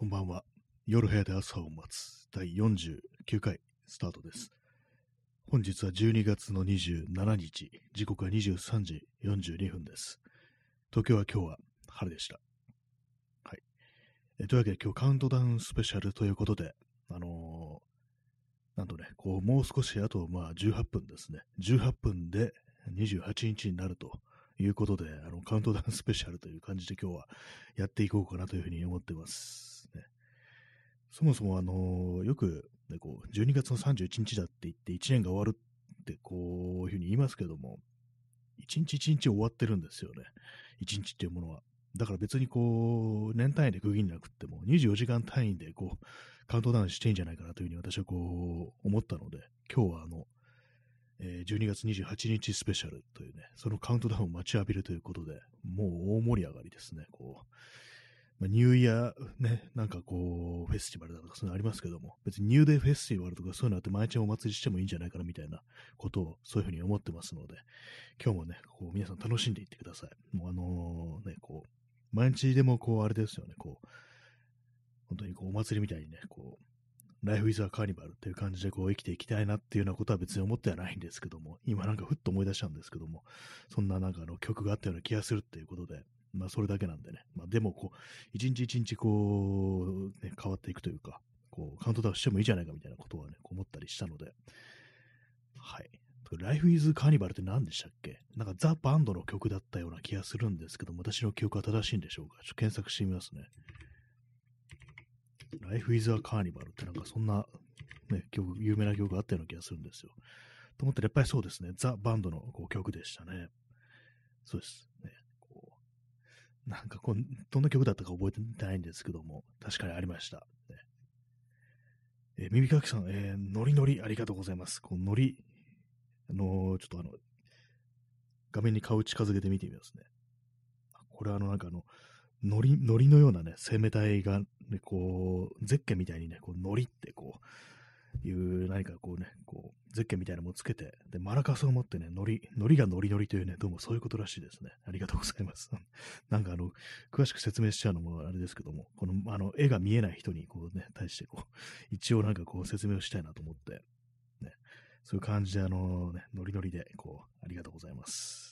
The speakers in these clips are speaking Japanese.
こんばんは。夜部屋で朝を待つ第49回スタートです。本日は12月の27日、時刻は23時42分です。東京は今日は晴れでした。はい。えというわけで今日カウントダウンスペシャルということで、あのーなんとね、こう、もう少しあと、まあ、18分ですね。18分で28日になるということで、あの、カウントダウンスペシャルという感じで今日はやっていこうかなというふうに思ってます。そもそも、あのよく、ね、こう、12月の31日だって言って1年が終わるって、こういうふうに言いますけども、1日1日終わってるんですよね。1日っていうものは。だから別にこう、年単位で区切んなくても、24時間単位でこう、カウントダウンしていいんじゃないかなというふうに私はこう、思ったので、今日はあの、えー12月28日スペシャルというね、そのカウントダウンを待ちわびるということで、もう大盛り上がりですね、こう。まあ、ニューイヤーね、なんかこう、フェスティバルだとかそういうのありますけども、別にニューデイフェスティバルとかそういうのあって毎日お祭りしてもいいんじゃないかなみたいなことをそういうふうに思ってますので、今日もね、こう皆さん楽しんでいってください。もうあのね、こう、毎日でもこうあれですよね、こう、本当にこうお祭りみたいにね、こう、ライフイズアカーニバルっていう感じでこう生きていきたいなっていうようなことは別に思ってはないんですけども、今なんかふっと思い出したんですけども、そんななんかあの曲があったような気がするっていうことで、まあそれだけなんでね、まあでもこう、一日一日こう、ね、変わっていくというか、こう、カウントダウンしてもいいじゃないかみたいなことはね、思ったりしたので、はい。ライフイズカーニバルって何でしたっけ？なんかザ・バンドの曲だったような気がするんですけども、私の記憶は正しいんでしょうか？ちょっと検索してみますね。ライフイズ・ア・カーニバルってなんかそんな、ね、曲、有名な曲があったような気がするんですよ。と思ってやっぱりそうですね。ザ・バンドのこう曲でしたね。そうです。ね、なんかこう、どんな曲だったか覚えてないんですけども、確かにありました。ねえー耳かきさん、えー、ノリノリありがとうございます。こうノリ、あのーちょっとあの、画面に顔近づけて見てみますね。これはあの、なんかあの、ノリ、ノリのようなね、生命体が、ね、こう、ゼッケンみたいにね、こう、ノリってこう、いう何かこうね、こう、ゼッケンみたいなものつけて、で、マラカスを持ってね、ノリ、ノリがノリノリというね、どうもそういうことらしいですね。ありがとうございます。なんかあの、詳しく説明しちゃうのもあれですけども、この、あの、絵が見えない人に、こうね、対してこう、一応なんかこう説明をしたいなと思って、ね、そういう感じで、あのね、ノリノリで、こう、ありがとうございます。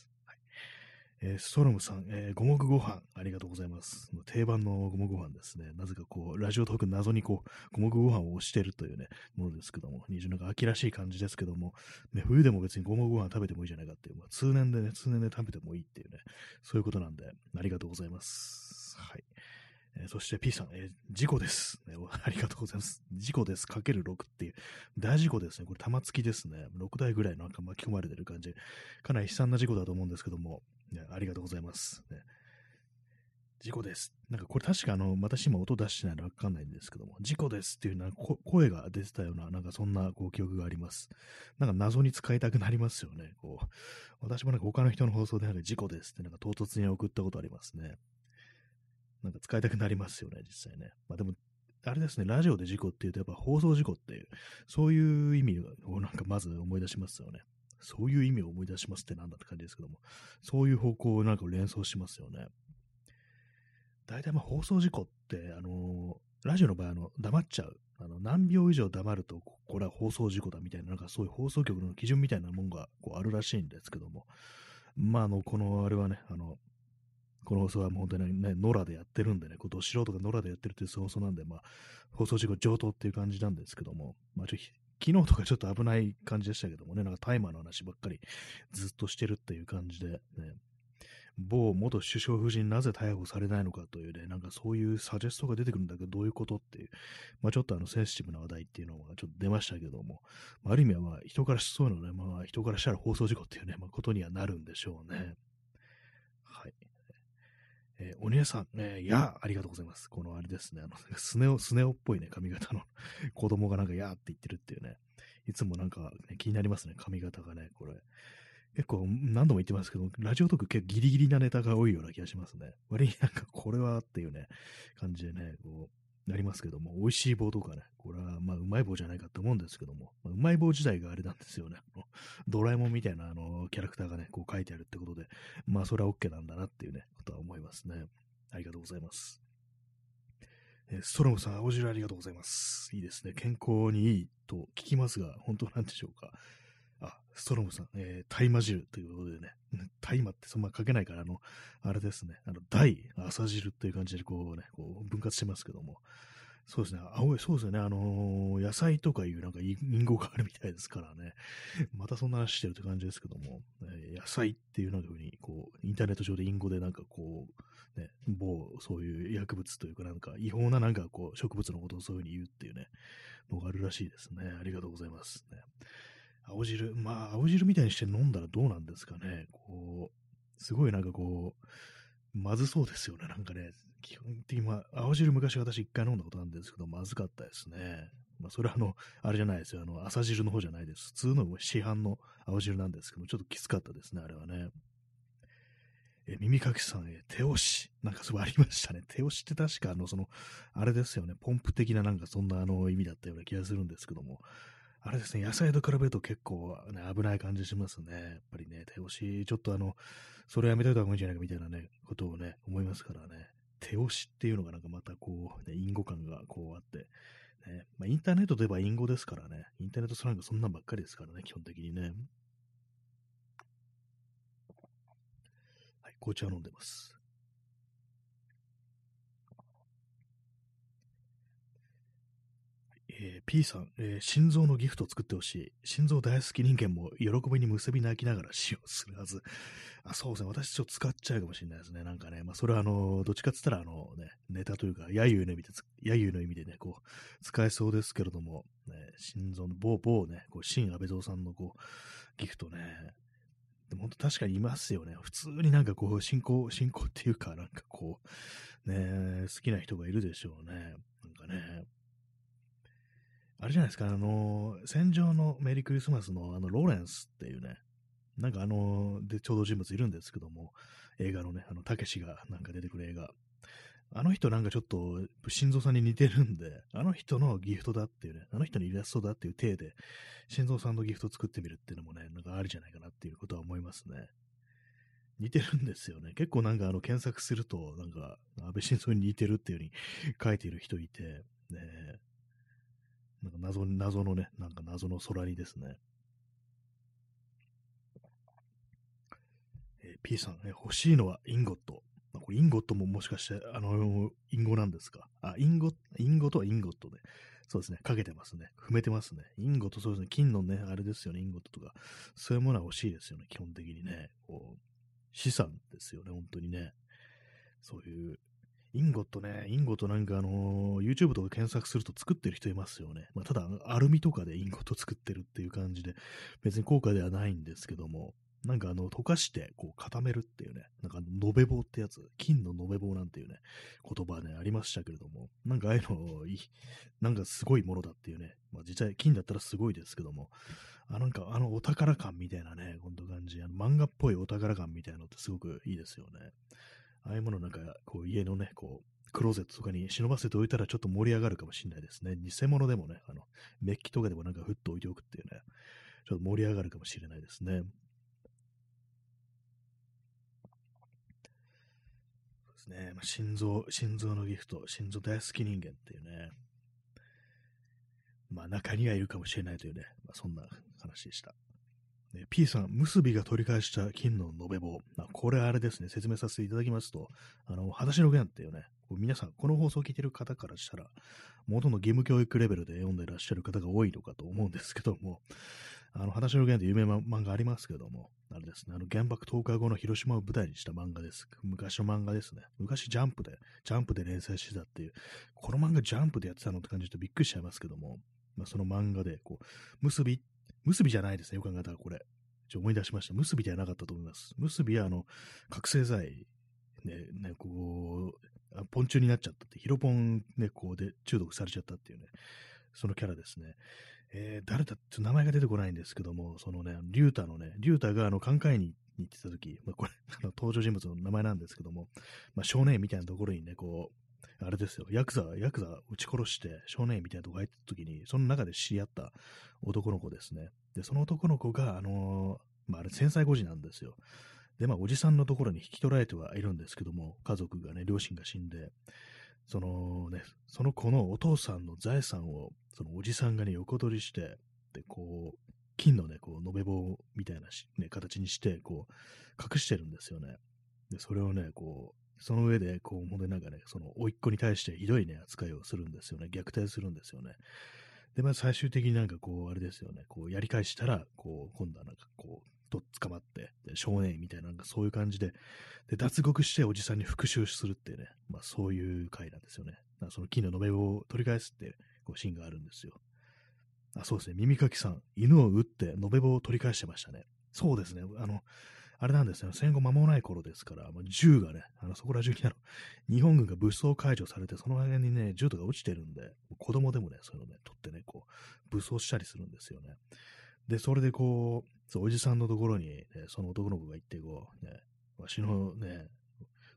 えーストロムさん、えー五目ご飯、ありがとうございます。定番の五目ご飯ですね。なぜかこう、ラジオトーク謎にこう、五目ご飯を推してるというね、ものですけども、二重なんか秋らしい感じですけども、ね、冬でも別に五目ご飯食べてもいいじゃないかっていう、まあ、通年でね、通年で食べてもいいっていうね、そういうことなんで、ありがとうございます。はい。えーそして P さん、えー事故です、ね。ありがとうございます。事故です。かける6っていう、大事故ですね。これ玉突きですね。6台ぐらいなんか巻き込まれてる感じ。かなり悲惨な事故だと思うんですけども、ね、ありがとうございます。ね事故です。なんかこれ確かあの、私今音出してないのわかんないんですけども、事故ですっていうな声が出てたような、なんかそんなこう記憶があります。なんか謎に使いたくなりますよね。こう、私もなんか他の人の放送でなんか事故ですってなんか唐突に送ったことありますね。なんか使いたくなりますよね、実際ね。まあでも、あれですね、ラジオで事故っていうとやっぱ放送事故っていう、そういう意味をなんかまず思い出しますよね。そういう意味を思い出しますってなんだって感じですけども、そういう方向をなんか連想しますよね。大体まあ放送事故って、あのラジオの場合、あの、黙っちゃう。あの、何秒以上黙ると、これは放送事故だみたいな、なんかそういう放送局の基準みたいなもんがこうあるらしいんですけども、まあ、あの、この、あれはね、あの、この放送はもう本当にね、野良でやってるんでね、こうど素人が野良でやってるっていう放送なんで、まあ、放送事故上等っていう感じなんですけども、まあ、ちょっと昨日とかちょっと危ない感じでしたけどもね、なんかタイマーの話ばっかりずっとしてるっていう感じで、ね、某元首相夫人なぜ逮捕されないのかというね、なんかそういうサジェストが出てくるんだけど、どういうことっていう、まあちょっとあのセンシティブな話題っていうのがちょっと出ましたけども、まあ、ある意味はまあ人からしそういうのね、まあ人からしたら放送事故っていうね、まあことにはなるんでしょうね。はい。えーお姉さん、えーいや、ありがとうございます。このあれですね、あの、スネ夫、スネ夫っぽいね、髪型の 子供がなんか、やーって言ってるっていうね、いつもなんか、ね、気になりますね、髪型がね、これ。結構何度も言ってますけど、ラジオトーク結構ギリギリなネタが多いような気がしますね。割になんかこれはっていうね、感じでね、こう、なりますけども、美味しい棒とかね、これはまあうまい棒じゃないかと思うんですけども、まあ、うまい棒自体があれなんですよね。ドラえもんみたいなあのキャラクターがね、こう書いてあるってことで、まあそれは OK なんだなっていうね、ことは思いますね。ありがとうございます。えーストロムさん、青汁ありがとうございます。いいですね。健康にいいと聞きますが、本当なんでしょうか？ストロムさん、えー、大麻汁ということでね、う ん大麻ってそんな書けないから、あの、あれですね、あの、大朝汁っていう感じでこうね、こう分割してますけども、そうですね、青い、そうですよね、あのー野菜とかいうなんか隠隠語があるみたいですからね、またそんな話してるって感じですけども、えー野菜っていうなんか風に、こう、インターネット上で隠語でなんかこう、ね、某、そういう薬物というかなんか違法ななんかこう、植物のことをそういう風に言うっていうね、のがあるらしいですね。ありがとうございます。ね、青汁、まあ、青汁みたいにして飲んだらどうなんですかね。こう、すごいなんかこう、まずそうですよね。なんかね、基本的に、まあ、青汁昔私一回飲んだことあるんですけど、まずかったですね。まあ、それはあの、あれじゃないですよ。あの、朝汁の方じゃないです。普通の市販の青汁なんですけど、ちょっときつかったですね、あれはね。え、耳かきさん、え、手押し。なんかすごいありましたね。手押しって確かあの、その、あれですよね。ポンプ的ななんかそんなあの意味だったような気がするんですけども。あれですね、野菜と比べると結構、ね、危ない感じしますね。やっぱりね、手押し、ちょっとあの、それやめといた方がいいんじゃないかみたいなね、ことをね、思いますからね。手押しっていうのがなんかまたこう、ね、隠語感がこうあって、ね、まあ、インターネットといえば隠語ですからね。インターネットスラングそんなんばっかりですからね、基本的にね。はい、紅茶飲んでます。えー P さん、えー心臓のギフトを作ってほしい。心臓大好き人間も喜びに結び泣きながら使用するはず。あ、そうですね。私ちょっと使っちゃうかもしれないですね。なんかね、まあ、それはあの、どっちかって言ったら、あのね、ネタというか、揶揄の意味で、揶揄の意味でね、こう、使えそうですけれども、ね、心臓の某某ね、こう、新安倍蔵さんのこう、ギフトね、でも本当確かにいますよね。普通になんかこう、信仰、信仰っていうか、なんかこう、ね、好きな人がいるでしょうね。なんかね、あれじゃないですか、あの、戦場のメリークリスマスのあの、ローレンスっていうね、なんかあの、で、ちょうど人物いるんですけども、映画のね、あの、たけしがなんか出てくる映画。あの人なんかちょっと、心臓さんに似てるんで、あの人のギフトだっていうね、あの人にイラストだっていう体で、心臓さんのギフト作ってみるっていうのもね、なんかありじゃないかなっていうことは思いますね。似てるんですよね。結構なんかあの、検索すると、なんか、安倍晋三に似てるっていう風に書いている人いて、ね、なんか謎、謎のね、なんか謎の空にですね。えー P さん、えー欲しいのはインゴット。まあこれインゴットももしかして、あの、インゴなんですか？あ、インゴ、インゴとはインゴットで。そうですね、かけてますね。踏めてますね。インゴット、そうですね、金のね、あれですよね、インゴットとか。そういうものは欲しいですよね、基本的にね。こう、資産ですよね、本当にね。そういう、インゴットね、インゴットなんかあのー YouTube とか検索すると作ってる人いますよね。まあ、ただ、アルミとかでインゴット作ってるっていう感じで、別に高価ではないんですけども、なんかあの、溶かして、こう、固めるっていうね、なんか、延べ棒ってやつ、金の延べ棒なんていうね、言葉ね、ありましたけれども、なんかああいうの、なんかすごいものだっていうね、まあ実際金だったらすごいですけども、あなんかあのお宝感みたいなね、こんな感じ、あの漫画っぽいお宝感みたいなのってすごくいいですよね。ああいうものなんか、こう家のね、こう、クローゼットとかに忍ばせておいたらちょっと盛り上がるかもしれないですね。偽物でもね、あの、メッキとかでもなんかふっと置いておくっていうね、ちょっと盛り上がるかもしれないですね。そうですね。まあ、心臓、心臓のギフト、心臓大好き人間っていうね。まあ中にはいるかもしれないというね、まあ、そんな話でした。ね P さん、結びが取り返した金の延べ棒。あこれあれですね、説明させていただきますと、あの、裸足の弦っていうね、皆さん、この放送を聞いてる方からしたら、元の義務教育レベルで読んでいらっしゃる方が多いのかと思うんですけども、あの、裸足の弦って有名な漫画ありますけども、あれですね、あの、原爆投下後の広島を舞台にした漫画です。昔の漫画ですね。昔ジャンプで、ジャンプで連載してたっていう、この漫画ジャンプでやってたのって感じでびっくりしちゃいますけども、まあ、その漫画で、こう、結び、結びじゃないですね、よく考えたらこれ。ちょ思い出しました。結びではなかったと思います。結びは、あの、覚醒剤、ね、ね、こう、ポンチュになっちゃったって、ヒロポン、ね、こうで中毒されちゃったっていうね、そのキャラですね。えー誰だって名前が出てこないんですけども、そのね、リュータのね、リュータがあの、寛解に行ってた時、まあ、これ、あの登場人物の名前なんですけども、まあ、少年みたいなところにね、こう、あれですよ、ヤクザ、ヤクザ撃ち殺して少年みたいなとこ入った時に、その中で知り合った男の子ですね。で、その男の子が、あのーまあ、あれ、繊細孤児なんですよ。で、まあ、おじさんのところに引き取られてはいるんですけども、家族がね、両親が死んで、そのね、その子のお父さんの財産を、そのおじさんがね、横取りして、で、こう、金のね、こう、延べ棒みたいなね、形にして、こう、隠してるんですよね。で、それをね、こう、その上で、こう、ほんでなんかね、その、甥っ子に対してひどいね、扱いをするんですよね。虐待するんですよね。で、まあ、最終的になんかこう、あれですよね、こう、やり返したら、こう、今度はなんかこう、と捕まって、で少年みたいな、なんかそういう感じで、で、脱獄しておじさんに復讐するっていうね、まあそういう回なんですよね。その金の延べ棒を取り返すって、こうシーンがあるんですよ。あ、そうですね。耳かきさん、犬を撃って延べ棒を取り返してましたね。そうですね。あの、あれなんですね。戦後間もない頃ですから、まあ、銃がね、あのそこら中にあの、日本軍が武装解除されて、その辺にね、銃とか落ちてるんで、子供でもね、そういうのね、取ってね、こう、武装したりするんですよね。で、それでこう、そうおじさんのところに、ね、その男の子が行って、こう、ね、わしのね、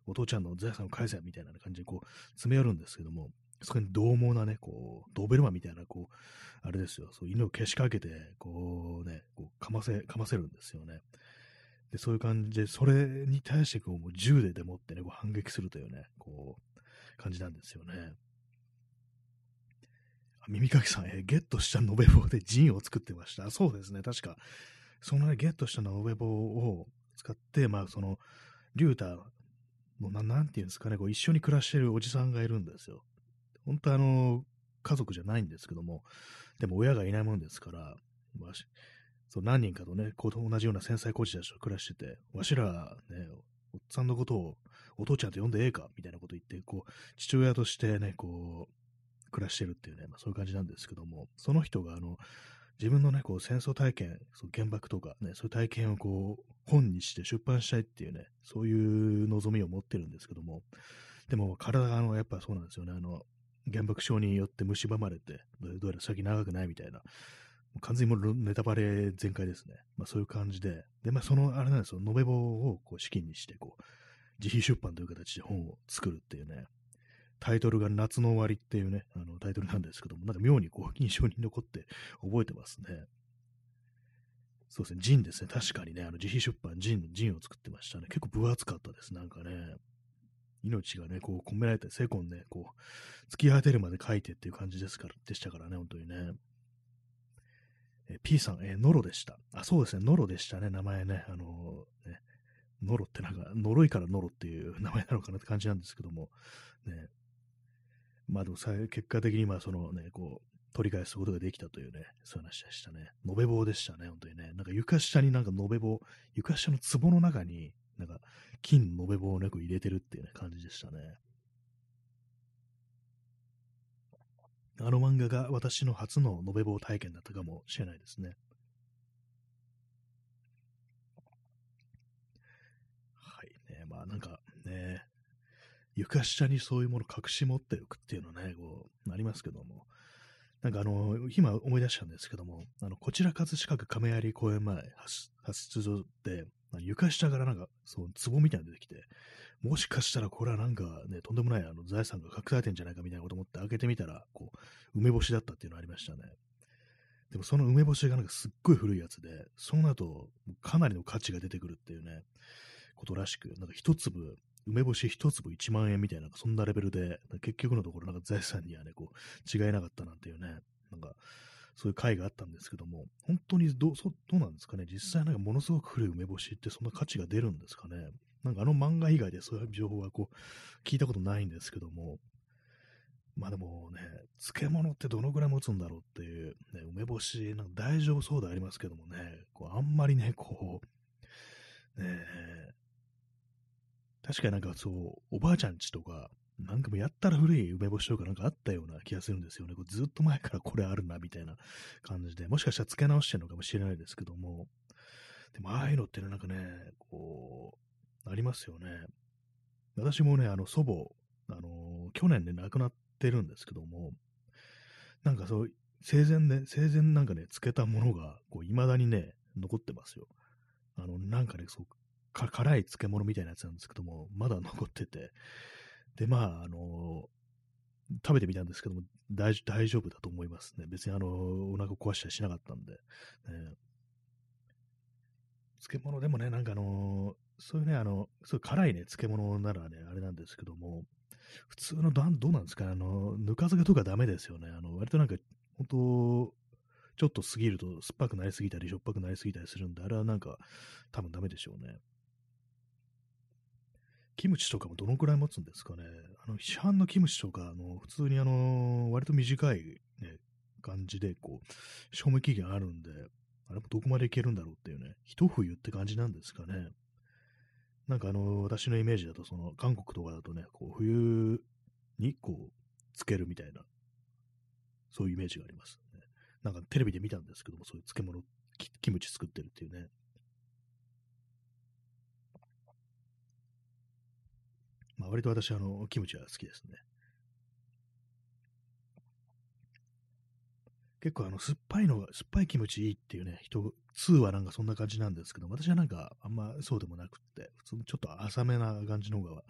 お父ちゃんの財産を返せみたいな感じでこう、詰め寄るんですけども、そこに獰猛なね、こう、ドーベルマンみたいな、こう、あれですよ、そう犬をけしかけて、こうね、こうかませ、かませるんですよね。で、そういう感じで、それに対してこう、もう銃ででもってね、こう反撃するというね、こう、感じなんですよね。耳かきさん、えー、ゲットした延べ棒でジンを作ってました。そうですね、確か、そのね、ゲットした延べ棒を使って、まあ、その、リュータの、ななんていうんですかね、こう一緒に暮らしてるおじさんがいるんですよ。本当あの、家族じゃないんですけども、でも親がいないもんですから、まあ、そう何人かとね、こう同じような繊細孤児たちと暮らしてて、わしらね、おっさんのことをお父ちゃんと呼んでええかみたいなこと言って、こう、父親としてね、こう、暮らしてるっていうね、まあ、そういう感じなんですけども、その人があの、自分のね、こう戦争体験、そう原爆とかね、そういう体験をこう、本にして出版したいっていうね、そういう望みを持ってるんですけども、でも体があの、やっぱそうなんですよね、あの、原爆症によって蝕まれて、どうやら先長くないみたいな、完全にもうネタバレ全開ですね。まあそういう感じで、で、まあその、あれなんですよ、延べ棒をこう資金にして、こう、自費出版という形で本を作るっていうね、タイトルが夏の終わりっていうね、あのタイトルなんですけども、なんか妙にこう印象に残って覚えてますね。そうですね、ジンですね。確かにね、あの自費出版、ジン、ジンを作ってましたね。結構分厚かったです、なんかね。命がね、こう込められて、セコンね、こう、突き果てるまで書いてっていう感じですから、でしたからね、本当にね。え P さん、え、ノロでした。あ、そうですね、ノロでしたね、名前ね。あのー、ね、ノロってなんか、呪いからノロっていう名前なのかなって感じなんですけども、ね。まあでもさ、結果的にまあそのね、こう、取り返すことができたというね、そういう話でしたね。延べ棒でしたね、本当にね。なんか床下になんか延べ棒、床下の壺の中に、なんか金延べ棒をね、こう入れてるっていうね、感じでしたね。あの漫画が私の初の延べ棒体験だったかもしれないですね。はいね、まあなんかね、床下にそういうもの隠し持っておくっていうのはね、こう、なりますけども、なんかあの、今思い出したんですけども、あの、こちら葛飾区亀有公園前発出場で、床下からなんか、そう、壺みたいなの出てきて、もしかしたらこれはなんかね、とんでもないあの財産が隠されてんじゃないかみたいなこと思って開けてみたら、こう、梅干しだったっていうのありましたね。でもその梅干しがなんかすっごい古いやつで、そうなるとかなりの価値が出てくるっていうね、ことらしく、なんか一粒、梅干し一粒1万円みたいな、そんなレベルで、結局のところなんか財産にはね、こう、違いなかったなんていうね、なんか、そういう回があったんですけども、本当にどうどうなんですかね、実際なんかものすごく古い梅干しってそんな価値が出るんですかね？なんかあの漫画以外でそういう情報はこう、聞いたことないんですけども、まあでもね、漬物ってどのぐらい持つんだろうっていう、ね、梅干し、なんか大丈夫そうでありますけどもね、こうあんまりね、こう、ね確かになんかそう、おばあちゃんちとか、なんかもやったら古い梅干しとかなんかあったような気がするんですよね。こうずっと前からこれあるな、みたいな感じで。もしかしたら付け直してるのかもしれないですけども。でも、ああいうのってなんかね、こう、ありますよね。私もね、あの、祖母、あの去年で亡くなってるんですけども、なんかそう、生前ね、生前なんかね、漬けたものが、こう、未だにね、残ってますよ。あの、なんかね、そう、辛い漬物みたいなやつなんですけども、まだ残ってて、で、まあ、あの食べてみたんですけども、大大丈夫だと思いますね。別にあの、お腹壊したりしなかったんで。ね、漬物でもね、なんかあのそういうね、あの、そう辛いね、漬物ならね、あれなんですけども、普通のどうなんですかあの、ぬか漬けとかダメですよね。あの、割となんか、本当ちょっと過ぎると酸っぱくなりすぎたり、しょっぱくなりすぎたりするんで、あれはなんか、多分ダメでしょうね。キムチとかもどのくらい持つんですかね。あの、市販のキムチとか、あの、普通にあの、割と短いね、感じで、こう、賞味期限あるんで、あれもどこまでいけるんだろうっていうね、一冬って感じなんですかね。なんかあの、私のイメージだと、その、韓国とかだとね、こう、冬にこう、つけるみたいな、そういうイメージがあります、ね。なんかテレビで見たんですけども、そういう漬物、キムチ作ってるっていうね。まあ、割と私、あの、キムチは好きですね。結構あの、酸っぱいのが、酸っぱいキムチいいっていうね、人、2はなんかそんな感じなんですけど、私はなんかあんまそうでもなくって、普通にちょっと浅めな感じの方が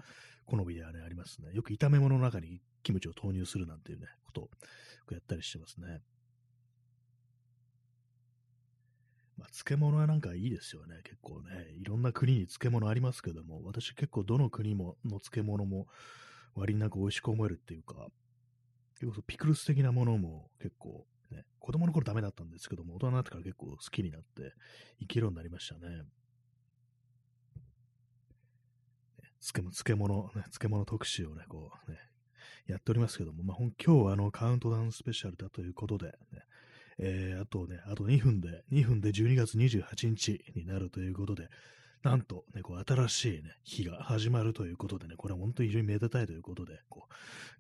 好みではね、ありますね。よく炒め物の中にキムチを投入するなんていうね、ことをやったりしてますね。まあ、漬物はなんかいいですよね、結構ね。いろんな国に漬物ありますけども、私結構どの国もの漬物も割になく美味しく思えるっていうか、結構ピクルス的なものも結構ね、子供の頃ダメだったんですけども、大人になってから結構好きになって、生きるようになりましたね。漬物、漬物、ね、漬物特集をね、こうね、やっておりますけども、まあ、今日はあのカウントダウンスペシャルだということで、ね、えー、あとね、あと2分で、2分で12月28日になるということで、なんと、ね、こう、新しいね、日が始まるということでね、これは本当に非常にめでたいということで、こう、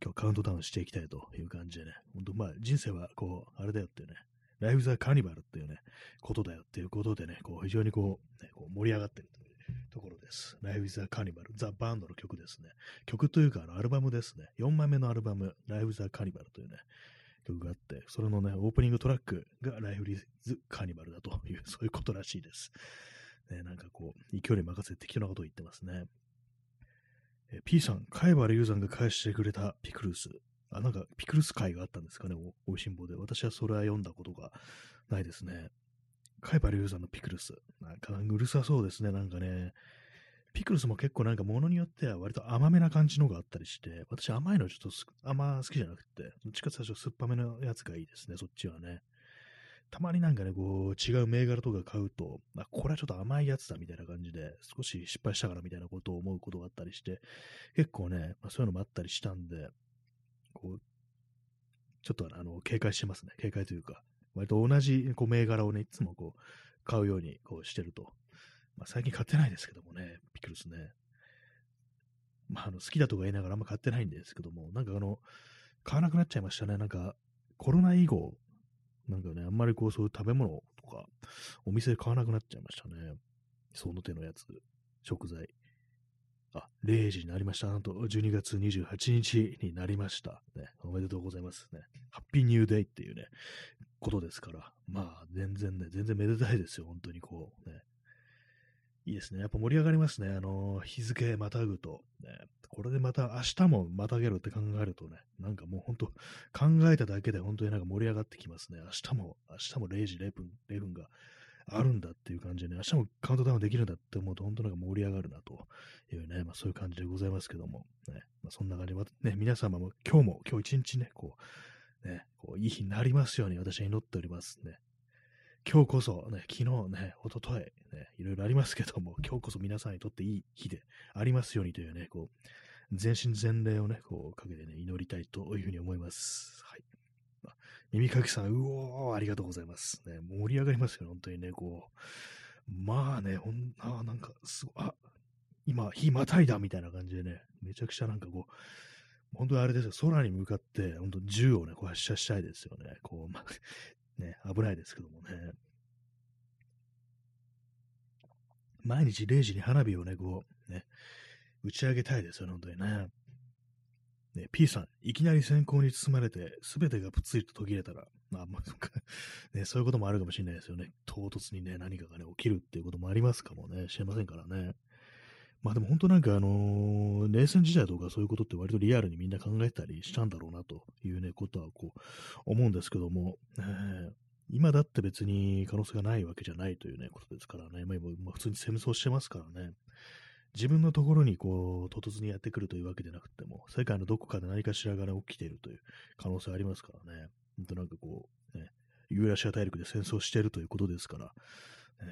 今日カウントダウンしていきたいという感じでね、本当まあ、人生は、こう、あれだよっていうね、ライフ・ザ・カニバルっていうね、ことだよっていうことでね、こう、非常にこう、ね、こう盛り上がってるというところです。ライフ・ザ・カニバル、ザ・バンドの曲ですね。曲というか、あの、アルバムですね。4枚目のアルバム、ライフ・ザ・カニバルというね、曲があって、それのね、オープニングトラックがライフ・ズ・カニバルだという、そういうことらしいです。ね、なんかこう、勢いに任せて適当なことを言ってますね。P さん、貝原雄山が返してくれたピクルス。あ、なんかピクルス会があったんですかね、おいしんぼで。私はそれは読んだことがないですね。貝原雄山のピクルス。なんかうるさそうですね、なんかね。ピクルスも結構なんか物によっては割と甘めな感じのがあったりして、私甘いのちょっとあんま好きじゃなくて、どっちか最初酸っぱめのやつがいいですね、そっちはね。たまになんかね、こう、違う銘柄とか買うと、あ、これはちょっと甘いやつだみたいな感じで、少し失敗したからみたいなことを思うことがあったりして、結構ね、まあ、そういうのもあったりしたんで、こう、ちょっとあの、警戒してますね。警戒というか、割と同じこう銘柄をね、いつもこう、買うようにこうしてると。まあ、最近買ってないですけどもね、ピクルスね。まあ、あの好きだとか言いながらあんま買ってないんですけども、なんかあの、買わなくなっちゃいましたね。なんか、コロナ以後、なんかね、あんまりこう、そういう食べ物とか、お店で買わなくなっちゃいましたね。その手のやつ、食材。あ、0時になりました。なんと、12月28日になりました。ね、おめでとうございますね。ハッピーニューデイっていうね、ことですから。まあ、全然ね、全然めでたいですよ。本当にこう、ね。いいですね。やっぱ盛り上がりますね。あの、日付またぐと、ね。これでまた明日もまたげるって考えるとね、なんかもう本当考えただけで本当になんか盛り上がってきますね。明日も、明日も0時0分、0分があるんだっていう感じでね、明日もカウントダウンできるんだって思うと本当なんか盛り上がるなというね、まあそういう感じでございますけども、ね、まあそんな感じで、ね、皆様も今日も、今日一日ね、こう、ね、こういい日になりますように私は祈っておりますね。今日こそ、ね、昨日ね、おととい、ね、いろいろありますけども、今日こそ皆さんにとっていい日でありますようにというね、こう、全身全霊をね、こう、かけてね、祈りたいというふうに思います。はい。耳かきさん、うおー、ありがとうございます。ね、盛り上がりますよ、本当にね、こう。まあね、ほん、あなんか、すごあ、今、火またいだみたいな感じでね、めちゃくちゃなんかこう、本当にあれですよ、空に向かって、本当銃をね、こう発射したいですよね。こう、まあ、ね、危ないですけどもね。毎日0時に花火をね、こう、ね、打ち上げたいですよね、本当にね。ね、P さん、いきなり閃光に包まれて、すべてがぷつりと途切れたら、まあ、まあ、ね、そういうこともあるかもしれないですよね。唐突にね、何かがね、起きるっていうこともありますかもね、しれませんからね。まあでも本当なんかあのー、冷戦時代とかそういうことって割とリアルにみんな考えたりしたんだろうなというね、ことはこう、思うんですけども、えー、今だって別に可能性がないわけじゃないというね、ことですからね、まあ今、普通に戦争してますからね、自分のところにこう、唐突にやってくるというわけでなくても、世界のどこかで何かしらが、ね、起きているという可能性ありますからね。ほんとなんかこう、ね、ユーラシア大陸で戦争しているということですから、えー、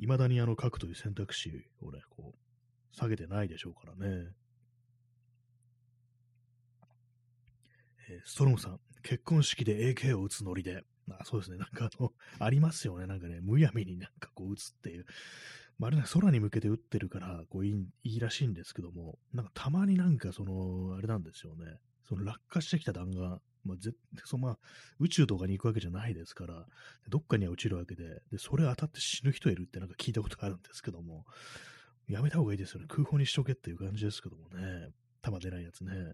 未だにあの核という選択肢をね、こう、下げてないでしょうからね。えー、ストロムさん、結婚式で AK を撃つノリで、あそうですね、なんかあの、ありますよね、なんかね、むやみになんかこう撃つっていう。まるで空に向けて撃ってるから、こういいいいらしいんですけども、なんかたまになんかその、あれなんですよね。その落下してきた弾丸、まあ、ぜ そまあ、宇宙とかに行くわけじゃないですから、どっかには落ちるわけで、で、それ当たって死ぬ人いるってなんか聞いたことがあるんですけども、やめた方がいいですよね。空砲にしとけっていう感じですけどもね。弾出ないやつね。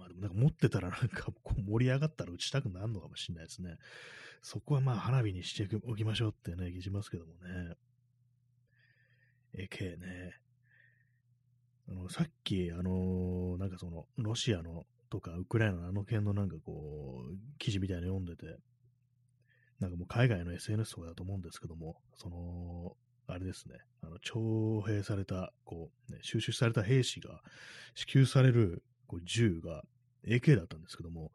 まあでもなんか持ってたらなんかこう盛り上がったら撃ちたくなるのかもしれないですね。そこはまあ花火にしておきましょうってね、聞きますけどもね。AK ね。あの、さっき、あのー、なんかその、ロシアのとかウクライナのあの件のなんかこう、記事みたいなの読んでて、なんかもう海外の SNS とかだと思うんですけども、その、あれですね、あの、徴兵された、こう、ね、収集された兵士が支給されるこう銃が AK だったんですけども、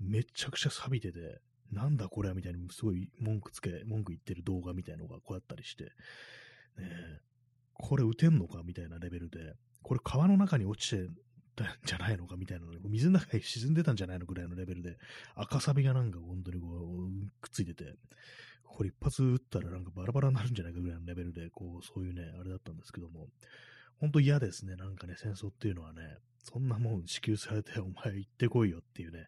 めちゃくちゃ錆びてて、なんだこれみたいにすごい文句つけ、文句言ってる動画みたいのがこうやったりして、ねこれ撃てんのか？みたいなレベルで、これ川の中に落ちてたんじゃないのか？みたいなの水の中に沈んでたんじゃないのぐらいのレベルで、赤サビがなんか本当にこう、くっついてて、これ一発撃ったらなんかバラバラになるんじゃないかぐらいのレベルで、こう、そういうね、あれだったんですけども、本当嫌ですね、なんかね、戦争っていうのはね、そんなもん支給されて、お前行ってこいよっていうね、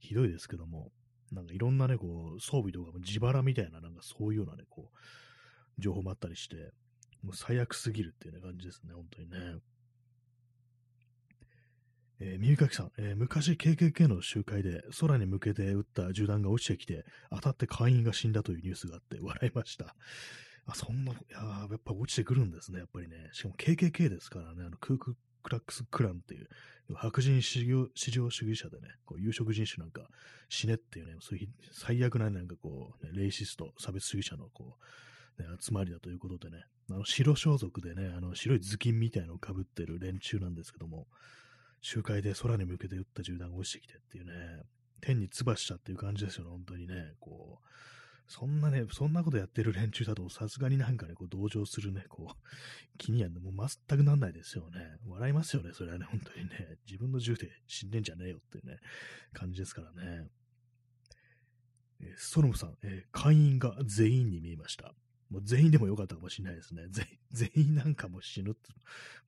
ひどいですけども、なんかいろんなね、こう、装備とかも自腹みたいな、なんかそういうようなね、こう、情報もあったりして、もう最悪すぎるっていうね、感じですね、本当にね。えー、耳かきさん、えー、昔 KKK の集会で空に向けて撃った銃弾が落ちてきて、当たって会員が死んだというニュースがあって笑いました。あ、そんな、いややっぱ落ちてくるんですね、やっぱりね。しかも KKK ですからね、あの、クークラックスクランっていう、白人至上主義者でね、こう有色人種なんか死ねっていうね、そういう最悪ななんかこう、ね、レイシスト、差別主義者のこう、ね、集まりだということでね、あの白装束でね、あの白い頭巾みたいのをかぶってる連中なんですけども、集会で空に向けて撃った銃弾が落ちてきてっていうね、天に唾したっていう感じですよね、本当にね、こう、そんなね、そんなことやってる連中だと、さすがになんかね、こう、同情するね、こう、気にはもう全くなんないですよね。笑いますよね、それはね、本当にね。自分の銃で死んでんじゃねえよっていうね、感じですからね。えー、ストロムさん、えー、会員が全員に見えました。もう全員でもよかったかもしれないですね。全員なんかも死ぬって、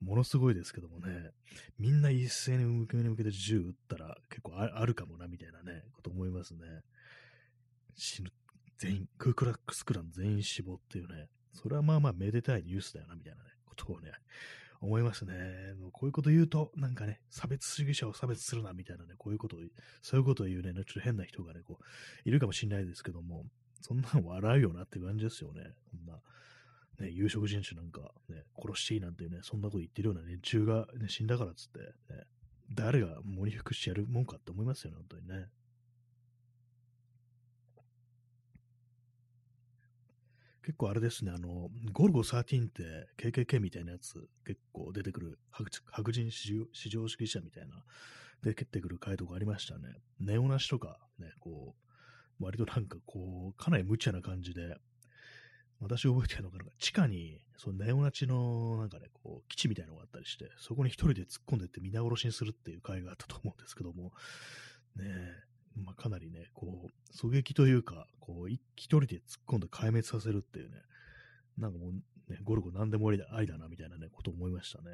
ものすごいですけどもね、みんな一斉に向けに向けて銃撃ったら結構あるかもな、みたいなね、こと思いますね。死ぬ全員、クークラックスクラン全員死亡っていうね、それはまあまあめでたいニュースだよな、みたいなね、ことをね、思いますね。こういうこと言うと、なんかね、差別主義者を差別するな、みたいなね、こういうことを、そういうことを言うね、ちょっと変な人がね、こう、いるかもしれないですけども、そんなの笑うよなって感じですよね。こんな、ね、有色人種なんか、ね、殺していいなんていうね、そんなこと言ってるような連中が、ね、死んだからっつって、ね、誰が森福してやるもんかって思いますよね、本当にね。結構あれですね、あの、ゴルゴ13って KKK みたいなやつ結構出てくる白白人至上主義者みたいな出てくる回答がありましたね。ネオナシとかね、こう、割となんかこう、かなり無茶な感じで、私覚えてるのが、地下に、そのネオナチのなんかね、こう、基地みたいなのがあったりして、そこに一人で突っ込んでって皆殺しにするっていう回があったと思うんですけども、ねえ、まあ、かなりね、こう、狙撃というか、こう、一人で突っ込んで壊滅させるっていうね、なんかもう、ね、ゴルゴ何でもありだありだな、みたいなね、こと思いましたね。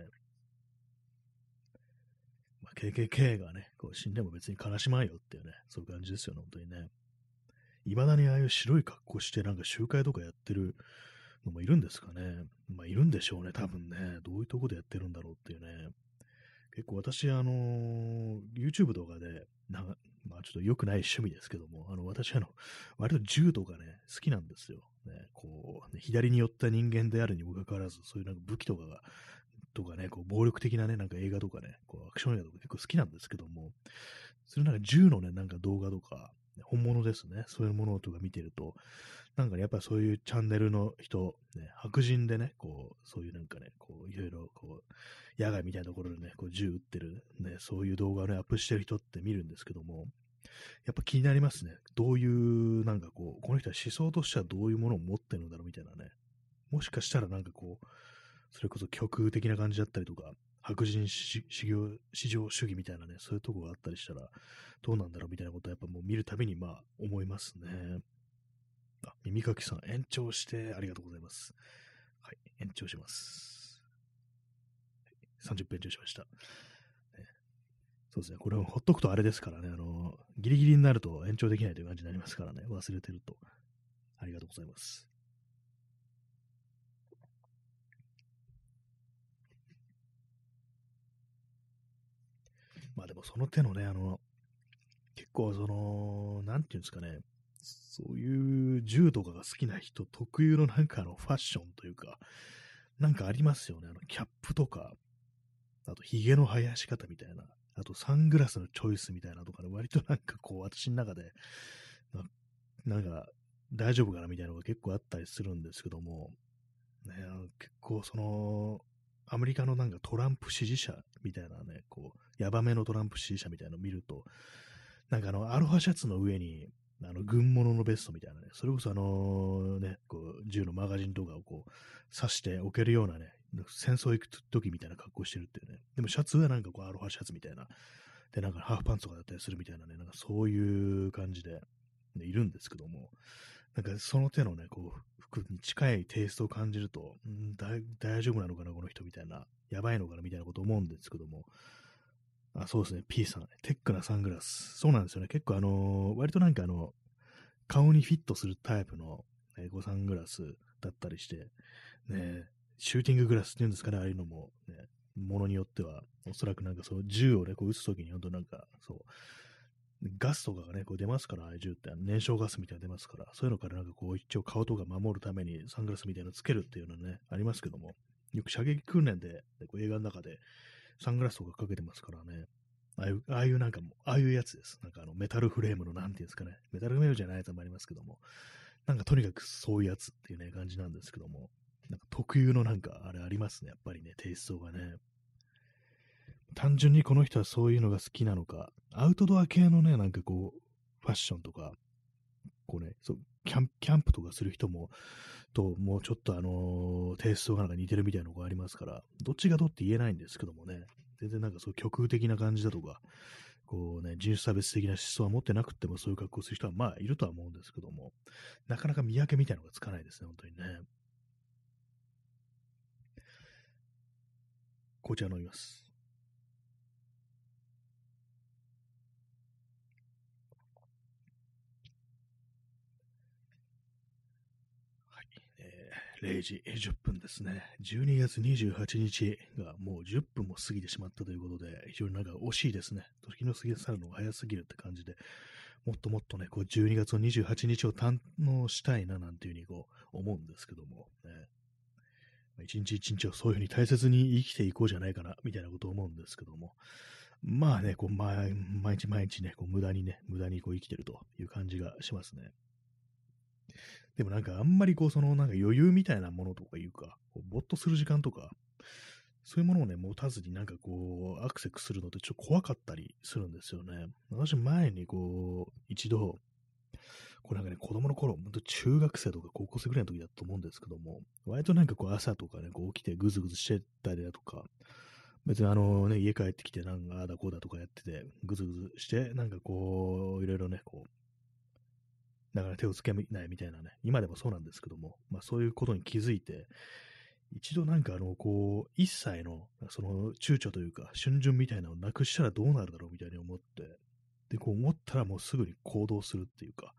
まあ、KKK がね、こう死んでも別に悲しまんよっていうね、そういう感じですよね、本当にね。未だにああいう白い格好してなんか集会とかやってるのもいるんですかね。まあいるんでしょうね、多分ね。どういうとこでやってるんだろうっていうね。結構私、あのー、YouTube とかで、なまあちょっと良くない趣味ですけども、あの、私あの、割と銃とかね、好きなんですよ。ね、こう、ね、左に寄った人間であるにもかかわらず、そういうなんか武器とかが、とかね、こう、暴力的なね、なんか映画とかね、こう、アクション映画とか結構好きなんですけども、それなんか銃のね、なんか動画とか、本物ですね。そういうものとか見てると、なんかね、やっぱりそういうチャンネルの人、ね、白人でね、こう、そういうなんかね、こう、いろいろ、こう、野外みたいなところでね、こう、銃撃ってる、ね、そういう動画をね、アップしてる人って見るんですけども、やっぱ気になりますね。どういう、なんかこう、この人は思想としてはどういうものを持ってるんだろうみたいなね。もしかしたらなんかこう、それこそ極右的な感じだったりとか、白人至上主義みたいなね、そういうとこがあったりしたら、どうなんだろうみたいなことはやっぱもう見るたびにまあ思いますね。あ、耳かきさん、延長してありがとうございます。はい、延長します。30分延長しました。そうですね、これをほっとくとあれですからね、あの、ギリギリになると延長できないという感じになりますからね、忘れてると。ありがとうございます。まあでもその手のね、あの、結構その、なんていうんですかね、そういう銃とかが好きな人特有のなんかあのファッションというか、なんかありますよね。あのキャップとか、あと髭の生やし方みたいな、あとサングラスのチョイスみたいなとかね、割となんかこう私の中で、なんか大丈夫かなみたいなのが結構あったりするんですけども、ね、あの結構その、アメリカのなんかトランプ支持者みたいなね、こう、ヤバめのトランプ支持者みたいなのを見ると、なんかあの、アロハシャツの上に、あの、軍物のベストみたいなね、それこそあのね、こう、銃のマガジンとかをこう、刺しておけるようなね、戦争行く時みたいな格好してるっていうね。でもシャツはなんかこう、アロハシャツみたいな。で、なんかハーフパンツとかだったりするみたいなね、なんかそういう感じで、ね、いるんですけども、なんかその手のね、こう、服に近いテイストを感じると、ん大丈夫なのかな、この人みたいな、やばいのかなみたいなこと思うんですけども、あ、そうですね。P さん。テックなサングラス。そうなんですよね。結構あのー、割となんかあの、顔にフィットするタイプの、ね、サングラスだったりして、ね、シューティンググラスっていうんですかね、ああいうのも、ね、ものによっては、おそらくなんかそう、銃をね、こう撃つときに、本当なんか、そう、ガスとかがね、こう出ますから、ああいう銃って燃焼ガスみたいなの出ますから、そういうのからなんかこう、一応顔とか守るためにサングラスみたいなのつけるっていうのはね、ありますけども、よく射撃訓練で、こう映画の中で、サングラスとかかけてますからね。ああいう、ああいうなんかも、ああいうやつです。なんかあの、メタルフレームの、なんていうんですかね。メタルフレームじゃないやつもありますけども。なんかとにかくそういうやつっていうね、感じなんですけども。なんか特有のなんか、あれありますね。やっぱりね、テイストがね。単純にこの人はそういうのが好きなのか、アウトドア系のね、なんかこう、ファッションとか、こうね、そうキャンキャンプとかする人も、と、もうちょっとあのー、テイストがなんか似てるみたいなのがありますから、どっちがどうって言えないんですけどもね、全然なんかそう極右的な感じだとか、こうね、人種差別的な思想は持ってなくてもそういう格好する人はまあいるとは思うんですけども、なかなか見分けみたいなのがつかないですね、本当にね。紅茶飲みます。0時10分ですね。12月28日がもう10分も過ぎてしまったということで、非常になんか惜しいですね。時の過ぎ去るのが早すぎるって感じで、もっともっとね、こう12月の28日を堪能したいななんていうふうにこう思うんですけども、ね。一日一日をそういうふうに大切に生きていこうじゃないかな、みたいなことを思うんですけども。まあね、こう毎日毎日ね、こう無駄にね、無駄にこう生きてるという感じがしますね。でもなんかあんまりこう、そのなんか余裕みたいなものとかいうか、こうぼっとする時間とか、そういうものをね、持たずになんかこう、アクセスするのってちょっと怖かったりするんですよね。私前にこう、一度、これなんかね、子供の頃、本当中学生とか高校生ぐらいの時だと思うんですけども、割となんかこう朝とかね、こう起きてぐずぐずしてたりだとか、別にあのね、家帰ってきてなんかああだこうだとかやってて、ぐずぐずして、なんかこう、いろいろね、こう、だから手をつけないみたいなね、今でもそうなんですけども、まあそういうことに気づいて、一度なんかあの、こう、一切の、その躊躇というか、春巡みたいなのをなくしたらどうなるだろうみたいに思って、で、こう思ったらもうすぐに行動するっていうか、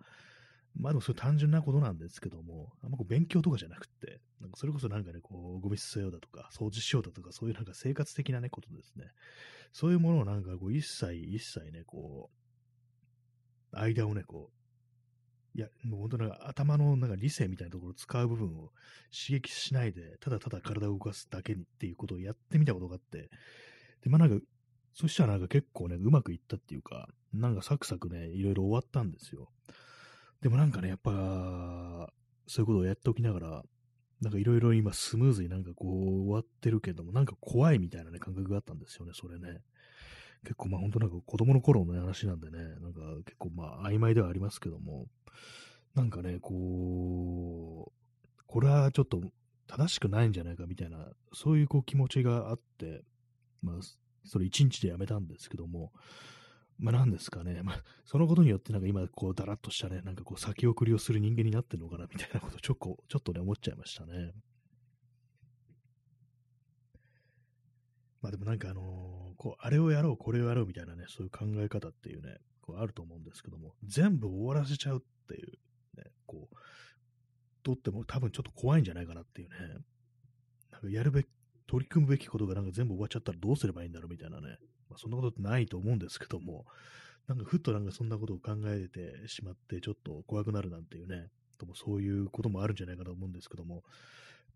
まあでもそれ単純なことなんですけども、あんまこう勉強とかじゃなくて、なんかそれこそなんかね、こう、ゴミ捨てようだとか、掃除しようだとか、そういうなんか生活的なね、ことですね。そういうものをなんかこう、一切、一切ね、こう、間をね、こう、いや、もう本当なんか頭のなんか理性みたいなところを使う部分を刺激しないで、ただただ体を動かすだけにっていうことをやってみたことがあって、で、まあなんか、そしたらなんか結構ね、うまくいったっていうか、なんかサクサクね、いろいろ終わったんですよ。でもなんかね、やっぱ、そういうことをやっておきながら、なんかいろいろ今スムーズになんかこう終わってるけども、なんか怖いみたいなね、感覚があったんですよね、それね。結構まあ本当なんか子供の頃の話なんでね、なんか結構まあ曖昧ではありますけども、なんかね、こう、これはちょっと正しくないんじゃないかみたいな、そういうこう気持ちがあって、まあ、それ一日でやめたんですけども、まあ何ですかね、まあ、そのことによってなんか今こうだらっとしたね、なんかこう先送りをする人間になってるのかなみたいなことちょっと、ちょっとね思っちゃいましたね。まあでもなんかあのー、こう、あれをやろう、これをやろうみたいなね、そういう考え方っていうね、こうあると思うんですけども、全部終わらせちゃうっていう、ね、こう、とっても多分ちょっと怖いんじゃないかなっていうね、なんかやるべき、取り組むべきことがなんか全部終わっちゃったらどうすればいいんだろうみたいなね、まあ、そんなことってないと思うんですけども、なんかふっとなんかそんなことを考えてしまって、ちょっと怖くなるなんていうね、ともそういうこともあるんじゃないかと思うんですけども、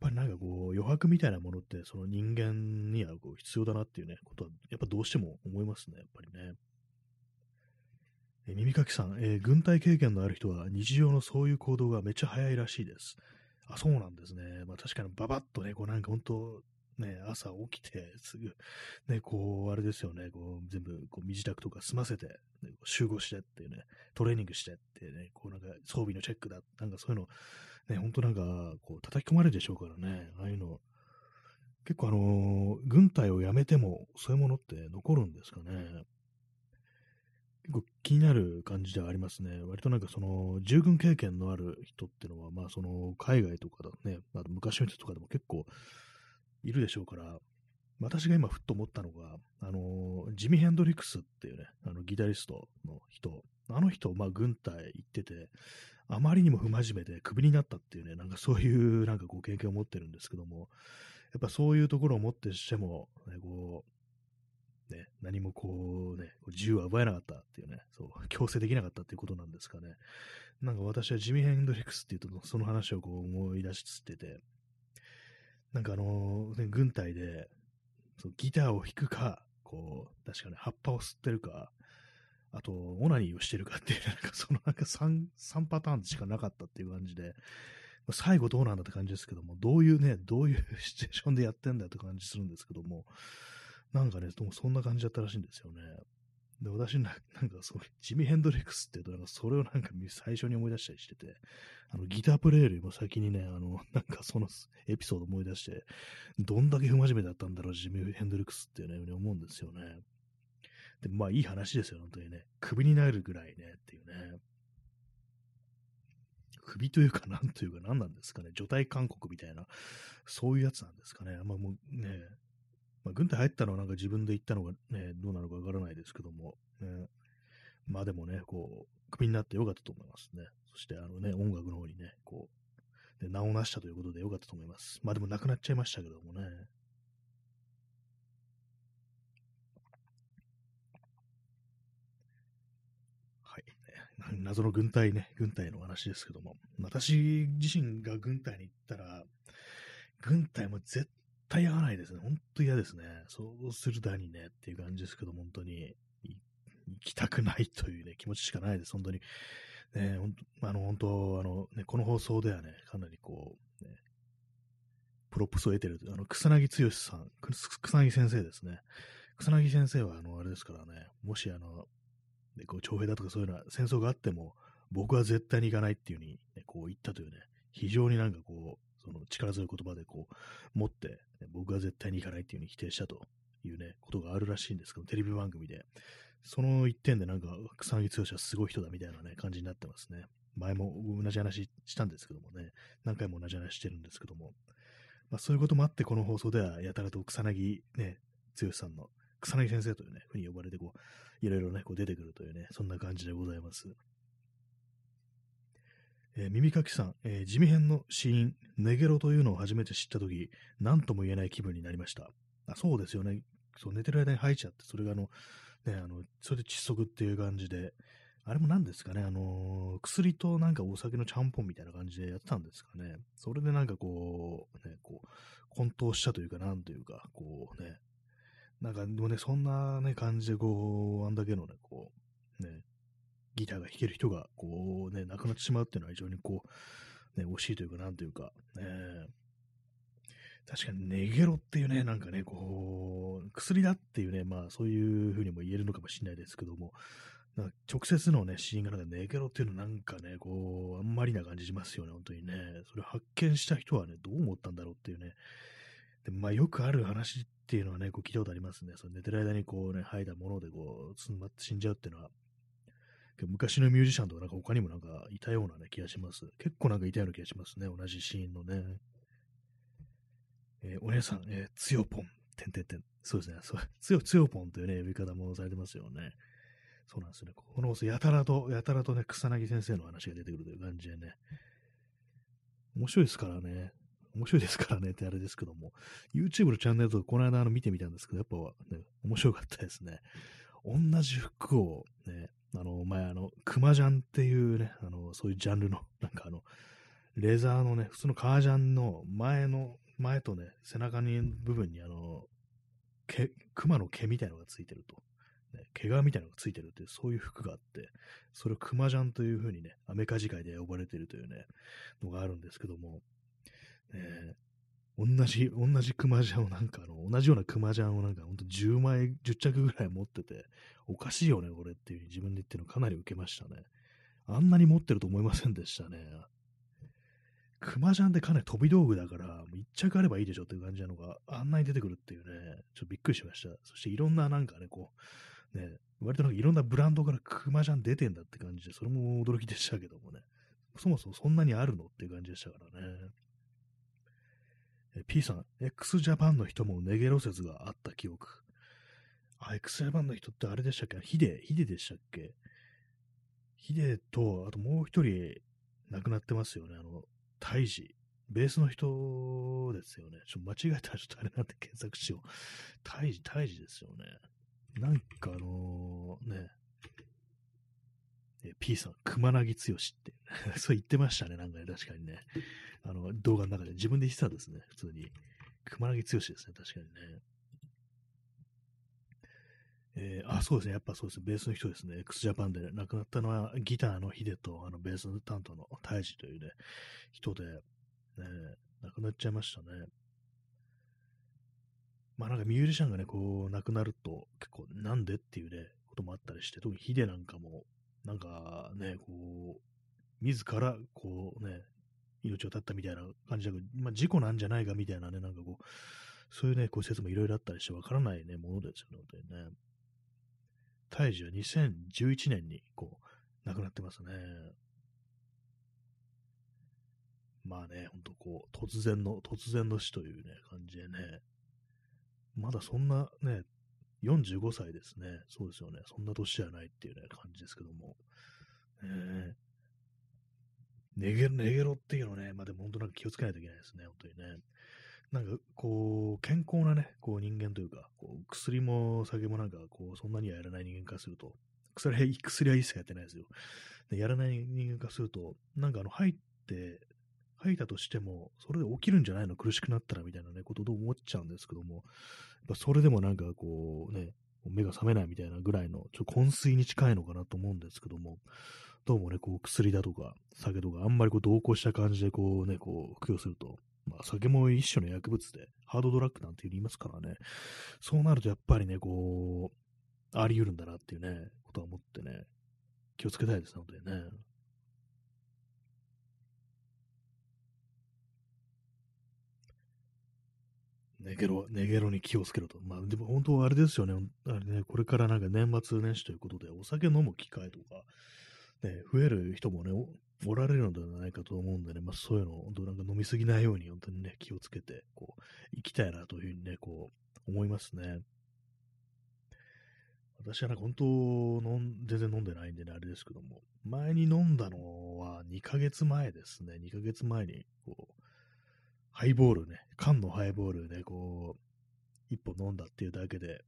ぱりなんかこう余白みたいなものってその人間にはこう必要だなっていうね、ことはやっぱどうしても思いますね、やっぱりね。え耳かきさん、えー、軍隊経験のある人は日常のそういう行動がめっちゃ早いらしいです。あ、そうなんですね。まあ確かにババッとね、こうなんか本当ね、朝起きてすぐ、ね、こう、あれですよね、こう、全部、こう、身支度とか済ませて、ね、集合してっていうね、トレーニングしてってね、こう、なんか、装備のチェックだ、なんかそういうの、ね、ほんとなんか、こう、叩き込まれるでしょうからね、ああいうの、結構あのー、軍隊を辞めても、そういうものって残るんですかね。結構気になる感じではありますね。割となんかその、従軍経験のある人っていうのは、まあその、海外とかだね、あと昔の人とかでも結構、いるでしょうから、私が今ふっと思ったのが、あのジミ・ヘンドリックスっていうね、あのギタリストの人、あの人、まあ、軍隊行ってて、あまりにも不真面目でクビになったっていうね、なんかそういうなんかこう経験を持ってるんですけども、やっぱそういうところをもってしても、ね、こう、ね、何もこうね、自由は奪えなかったっていうね、そう、強制できなかったっていうことなんですかね。なんか私はジミ・ヘンドリックスっていうと、その話をこう思い出しつつてて、なんかあのー、軍隊で、そうギターを弾くか、こう、確かね、葉っぱを吸ってるか、あと、オナニーをしてるかっていう、なんかそのなんか3、3パターンしかなかったっていう感じで、最後どうなんだって感じですけども、どういうね、どういうシチュエーションでやってんだって感じするんですけども、なんかね、もそんな感じだったらしいんですよね。で、私な、なんかそう、ジミ・ヘンドリックスって言うと、なんかそれをなんか 最初に思い出したりしてて、あの、ギタープレイよりも先にね、あの、なんかそのエピソード思い出して、どんだけ不真面目だったんだろう、ジミ・ヘンドリックスっていうね、思うんですよね。で、まあいい話ですよ、本当にね。首になるぐらいね、っていうね。首というか、なんというか、何なんですかね。除隊勧告みたいな、そういうやつなんですかね。まあもうね、まあ、軍隊入ったのはなんか自分で言ったのがね、どうなのかわからないですけども、ね、まあでもね、こう、クビになってよかったと思いますね。そしてあのね、音楽の方にね、こう、名を成したということでよかったと思います。まあでも亡くなっちゃいましたけどもね。はい。謎の軍隊ね、軍隊の話ですけども、私自身が軍隊に行ったら、軍隊も絶対合わないですね。本当嫌ですね。そうするだにねっていう感じですけど、本当に行きたくないというね、気持ちしかないです。本当に。ね、本当あの、本当あの、ね、この放送ではね、かなりこう、ね、プロップスを得てる、あの、草彅剛さん、草彅先生ですね。草彅先生は、あの、あれですからね、もしあの、ね、こう、徴兵だとかそういうのは戦争があっても、僕は絶対に行かないっていうふうに、ね、こう言ったというね、非常になんかこう、その力強い言葉でこう、持って、ね、僕は絶対に行かないっていうふうに否定したというね、ことがあるらしいんですけど、テレビ番組で。その一点でなんか、草薙剛はすごい人だみたいなね、感じになってますね。前も同じ話したんですけどもね、何回も同じ話してるんですけども、まあそういうこともあって、この放送ではやたらと草薙ね、剛さんの草薙先生というね、ふうに呼ばれてこう、いろいろね、こう出てくるというね、そんな感じでございます。えー、耳かきさん、えー、地味編の死因、ネゲロというのを初めて知ったとき、何とも言えない気分になりました。あそうですよね。そう寝てる間に吐いちゃって、それがあの、ね、あの、それで窒息っていう感じで、あれも何ですかね、あのー、薬となんかお酒のちゃんぽんみたいな感じでやってたんですかね。それでなんかこう、ね、こう、混沌したというか、なんというか、こうね、なんか、でもね、そんなね、感じで、こう、あんだけのね、こう、ね、ギターが弾ける人が、こう、ね、亡くなってしまうっていうのは非常にこう、ね、惜しいというか、なんというか、ね、確かにネゲロっていうね、なんかね、こう、薬だっていうね、まあそういうふうにも言えるのかもしれないですけども、なんか直接のね、死因がなんかネゲロっていうのなんかね、こう、あんまりな感じしますよね、本当にね。それ発見した人はね、どう思ったんだろうっていうね。でまあよくある話っていうのはね、こう聞いたことありますね。その寝てる間にこうね、吐いたものでこう、詰まって死んじゃうっていうのは、昔のミュージシャンとかなんか他にもなんかいたようなね、気がします。結構なんかいたような気がしますね。同じシーンのね。えー、お姉さん、えー、つよぽん、てんてんてん。そうですね。そうつよ、つよぽんというね、呼び方もされてますよね。そうなんですね。この、やたらと、やたらとね、草薙先生の話が出てくるという感じでね。面白いですからね。面白いですからねってあれですけども、YouTube のチャンネルとかこの間あの見てみたんですけど、やっぱね、面白かったですね。同じ服をね、あの、前あの、クマジャンっていうね、あの、そういうジャンルの、なんかあの、レザーのね、普通の革ジャンの前の、前とね、背中に部分にあの、毛、熊の毛みたいのがついてると。ね、毛皮みたいなのがついてるっていう、そういう服があって、それをクマジャンというふうにね、アメカジ界で呼ばれてるというね、のがあるんですけども、ね、同じ、同じクマジャンをなんかあの、同じようなクマジャンをなんかほんと10枚、10着ぐらい持ってて、おかしいよね、これっていう自分で言ってるのかなり受けましたね。あんなに持ってると思いませんでしたね。クマジャンってかなり飛び道具だから、一着あればいいでしょっていう感じなのが、あんなに出てくるっていうね、ちょっとびっくりしました。そしていろんななんかね、こう、ね、割となんかいろんなブランドからクマジャン出てんだって感じで、それも驚きでしたけどもね。そもそもそんなにあるのっていう感じでしたからね。P さん、x ジャパンの人もネゲロ説があった記憶。あ、x ジャパンの人ってあれでしたっけ？ヒデ、ヒデでしたっけ？ヒデと、あともう一人亡くなってますよね。あの、タイジ。ベースの人ですよね。ちょっと間違えたらちょっとあれなんて検索しよう。タイジ、タイジですよね。なんかあのー、ね、え P さん、熊なぎ剛って、そう言ってましたね、なんかね、確かにね。あの、動画の中で自分で言ってたんですね、普通に。熊なぎ剛ですね、確かにね。えー、あ、そうですね。やっぱそうです。ベースの人ですね。x ジャパンで亡くなったのはギターのヒデとあのベース担当のタイジというね、人で、ね、亡くなっちゃいましたね。まあなんかミュージシャンがね、こう亡くなると結構なんでっていうね、こともあったりして、特にヒデなんかも、なんかね、こう、自らこうね、命を絶ったみたいな感じだけど、まあ事故なんじゃないかみたいなね、なんかこう、そういうね、こう説もいろいろあったりしてわからないね、ものですよね、本当にね。胎児は2011年にこう、亡くなってますね。まあね、ほんとこう、突然の、突然の死というね、感じでね、まだそんなね、45歳ですね。そうですよね。そんな年じゃないっていうね、感じですけども。えー、ネゲロ、ネゲロっていうのね、まあでも本当なんか気をつけないといけないですね、本当にね。なんか、こう、健康なね、こう人間というか、こう薬も酒もなんか、こう、そんなにはやらない人間化すると、薬は一切やってないですよ。でやらない人間化すると、なんかあの、入って、吐いたとしても、それで起きるんじゃないの？苦しくなったらみたいなね、ことを思っちゃうんですけども、やっぱそれでもなんかこうね、目が覚めないみたいなぐらいの、ちょっと昏睡に近いのかなと思うんですけども、どうもね、こう薬だとか酒とかあんまりこう同行した感じでこうね、こう服用すると、まあ、酒も一種の薬物で、ハードドラッグなんて言いますからね、そうなるとやっぱりね、こう、あり得るんだなっていうね、ことは思ってね、気をつけたいですね、本当にね。ネゲロ、ネゲロに気をつけろと。まあ、でも本当あれですよね。あれね、これからなんか年末年始ということで、お酒飲む機会とか、ね、増える人もね、おられるのではないかと思うんでね、まあそういうのを、本当なんか飲みすぎないように、本当にね、気をつけて、こう、行きたいなというふうにね、こう、思いますね。私はなんか本当飲ん、全然飲んでないんでね、あれですけども、前に飲んだのは2ヶ月前ですね。2ヶ月前に、こう、ハイボールね、缶のハイボールで、こう、一本飲んだっていうだけで、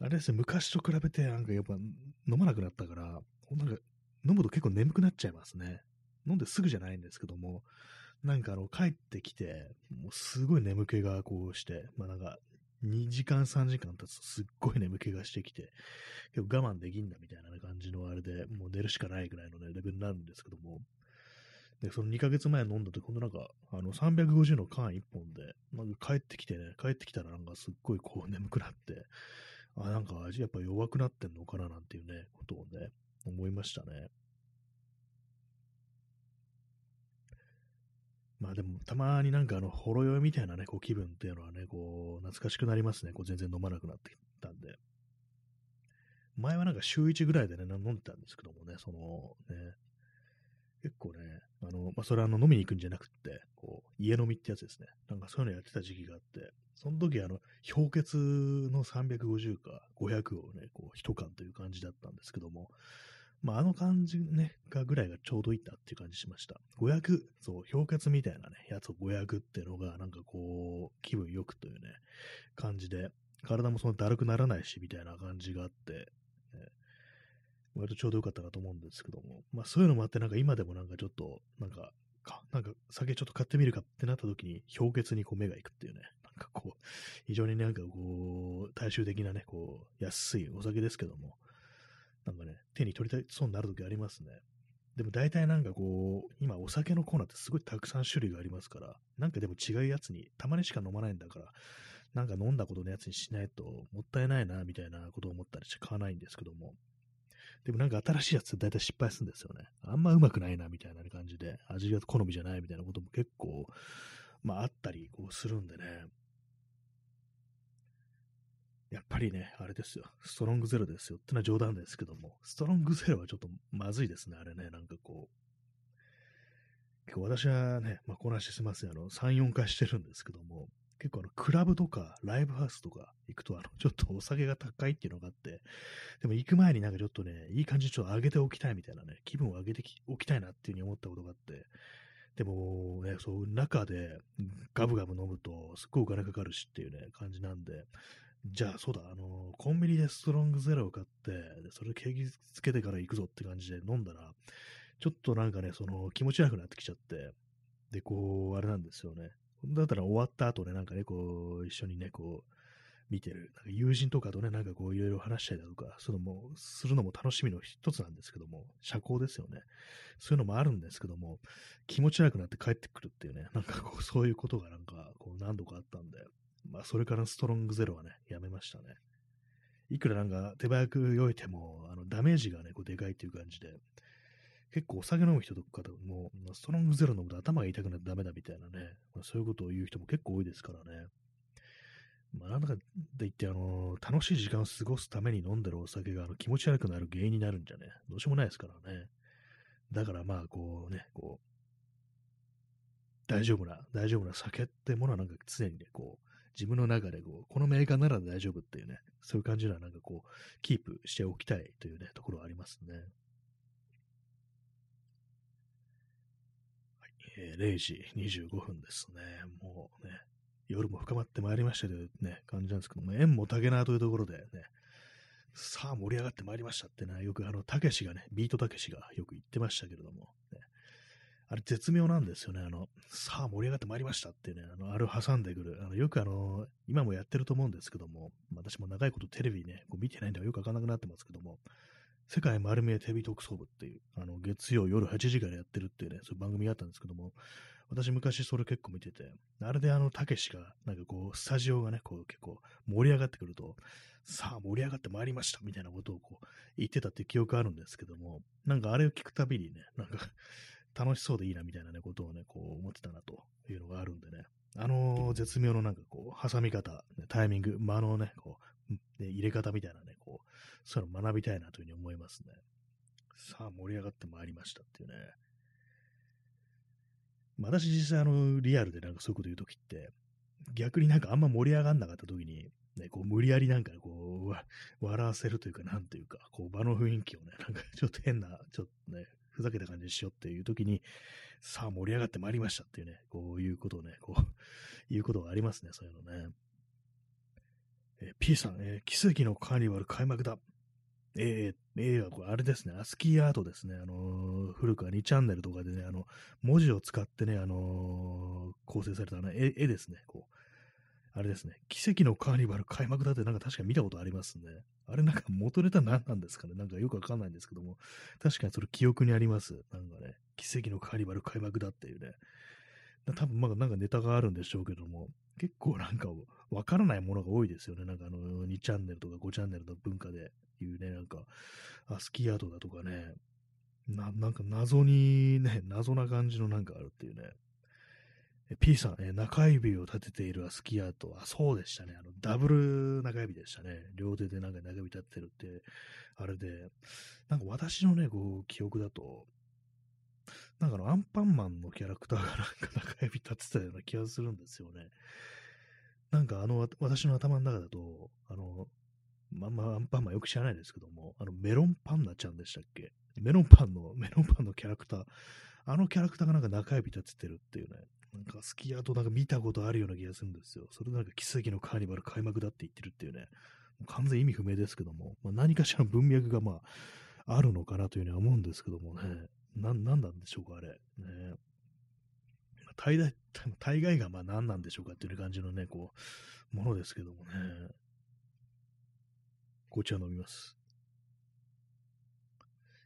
あれですね、昔と比べて、なんかやっぱ飲まなくなったから、なんか飲むと結構眠くなっちゃいますね。飲んですぐじゃないんですけども、なんかあの、帰ってきて、もうすごい眠気がこうして、まあなんか、2時間、3時間経つとすっごい眠気がしてきて、結構我慢できんだみたいな感じのあれで、もう寝るしかないぐらいの、ね、レベルになるんですけども、で、その2ヶ月前飲んだ時、ほんとなんか、あの、350の缶1本で、なんか帰ってきてね、帰ってきたらなんかすっごいこう眠くなって、あ、なんか味やっぱ弱くなってんのかななんていうね、ことをね、思いましたね。まあでも、たまになんかあの、ほろ酔いみたいなね、こう気分っていうのはね、こう、懐かしくなりますね。こう全然飲まなくなってきたんで。前はなんか週1ぐらいでね、飲んでたんですけどもね、その、ね、結構ね、あの、まあ、それはあの飲みに行くんじゃなくって、こう、家飲みってやつですね。なんかそういうのやってた時期があって、その時あの、氷結の350か500をね、こう、一缶という感じだったんですけども、まあ、あの感じね、がぐらいがちょうどいったっていう感じしました。500、そう、氷結みたいなね、やつを500っていうのが、なんかこう、気分よくというね、感じで、体もそんなだるくならないし、みたいな感じがあって、割とちょうどよかったなと思うんですけども、まあそういうのもあって、なんか今でもなんかちょっと、なんか、かなんか酒ちょっと買ってみるかってなった時に、氷結にこう目が行くっていうね、なんかこう、非常になんかこう、大衆的なね、こう、安いお酒ですけども、なんかね、手に取りたいそうになる時ありますね。でも大体なんかこう、今お酒のコーナーってすごいたくさん種類がありますから、なんかでも違うやつに、たまにしか飲まないんだから、なんか飲んだことのやつにしないともったいないな、みたいなことを思ったりして買わないんですけども、でもなんか新しいやつ大体失敗するんですよね。あんまうまくないなみたいな感じで、味が好みじゃないみたいなことも結構、まああったりこうするんでね。やっぱりね、あれですよ。ストロングゼロですよ。ってのは冗談ですけども、ストロングゼロはちょっとまずいですね、あれね。なんかこう。結構私はね、まあ、こなしすみません。あの、3、4回してるんですけども、結構あの、クラブとかライブハウスとか行くと、あの、ちょっとお酒が高いっていうのがあって、でも行く前になんかちょっとね、いい感じでちょっと上げておきたいみたいなね、気分を上げておきたいなっていうふうに思ったことがあって、でもね、そう、中でガブガブ飲むと、すっごいお金かかるしっていうね、感じなんで、じゃあそうだ、あの、コンビニでストロングゼロを買って、それ景気つけてから行くぞって感じで飲んだら、ちょっとなんかね、その気持ち悪くなってきちゃって、で、こう、あれなんですよね。だったら終わった後ね、なんかね、こう、一緒にね、こう、見てる、なんか友人とかとね、なんかこう、いろいろ話したりだとか、そういうのも、するのも楽しみの一つなんですけども、社交ですよね。そういうのもあるんですけども、気持ち悪くなって帰ってくるっていうね、なんかこう、そういうことがなんか、こう、何度かあったんで、まあ、それからストロングゼロはね、やめましたね。いくらなんか手早く酔いても、あの、ダメージがね、こう、でかいっていう感じで、結構お酒飲む人とかも、ストロングゼロ飲むと頭が痛くなってダメだみたいなね、まあ、そういうことを言う人も結構多いですからね。まあ、なんだかで言って、あのー、楽しい時間を過ごすために飲んでるお酒があの気持ち悪くなる原因になるんじゃね、どうしようもないですからね。だからまあ、こうね、こう、大丈夫な、大丈夫な酒ってものはなんか常にね、こう、自分の中でこう、このメーカーなら大丈夫っていうね、そういう感じのはなんかこう、キープしておきたいというね、ところはありますね。はいえー、0時25分ですね。もうね、夜も深まってまいりましたというね、感じなんですけども、縁も竹縄というところでね、さあ盛り上がってまいりましたってね、よくあの、たけしがね、ビートたけしがよく言ってましたけれども、ね、あれ絶妙なんですよね。あの、さあ盛り上がってまいりましたってね、あの、あれを挟んでくる。あの、よくあの、今もやってると思うんですけども、私も長いことテレビね、こう見てないんでよくわかんなくなってますけども、世界丸見えテレビ特捜部っていう、あの、月曜夜8時からやってるっていうね、そういう番組があったんですけども、私昔それ結構見てて、あれであの、たけしが、なんかこう、スタジオがね、こう結構盛り上がってくると、さあ盛り上がってまいりましたみたいなことをこう言ってたって記憶あるんですけども、なんかあれを聞くたびにね、なんか楽しそうでいいなみたいなね、ことをね、こう思ってたなというのがあるんでね、あの、絶妙のなんかこう、挟み方、タイミング、間のね、こう、ね、入れ方みたいなね、こう、そういうの学びたいなというふうに思いますね。さあ、盛り上がってまいりましたっていうね。私実際あの、リアルでなんかそういうこと言うときって、逆になんかあんま盛り上がんなかったときに、ね、こう無理やりなんかこう、笑わせるというか、なんというか、こう場の雰囲気をね、なんかちょっと変な、ちょっとね、ふざけた感じにしようっていうときに、さあ盛り上がってまいりましたっていうね、こういうことをね、こう、いうことがありますね、そういうのね。えー、P さん、えー、奇跡のカーニバル開幕だ。えー、映画、これあれですね、アスキーアートですね、あのー、古くは2チャンネルとかでね、あの、文字を使ってね、あのー、構成された、ね、絵絵ですね、こう、あれですね、奇跡のカーニバル開幕だってなんか確か見たことありますね。あれなんか元ネタ何なんですかねなんかよくわかんないんですけども、確かにそれ記憶にあります。なんかね、奇跡のカーニバル開幕だっていうね。多分まあなんかネタがあるんでしょうけども、結構なんかわからないものが多いですよね。なんかあの2チャンネルとか5チャンネルの文化でいうね、なんかアスキーアートだとかね、ななんか謎にね、謎な感じのなんかあるっていうね。P さん、え中指を立てているアスキーアート。あ、そうでしたね。あの、ダブル中指でしたね。両手でなんか中指立ててるって、あれで、なんか私のね、こう、記憶だと、なんかあの、アンパンマンのキャラクターがなんか 中指立てたような気がするんですよね。なんかあの、私の頭の中だと、あの、まあまあ、アンパンマンよく知らないですけども、あの、メロンパンナちゃんでしたっけ？メロンパンの、メロンパンのキャラクター、あのキャラクターがなんか中指立ててるっていうね、なんかスキーアートなんか見たことあるような気がするんですよ。それなんか奇跡のカーニバル開幕だって言ってるっていうね、もう完全意味不明ですけども、まあ、何かしらの文脈がまあ、あるのかなというふうには思うんですけどもね、な、なんなんでしょうか、あれ。ね、大概、大概がまあ何なんでしょうかっていう感じのね、こう、ものですけどもね。紅茶飲みます。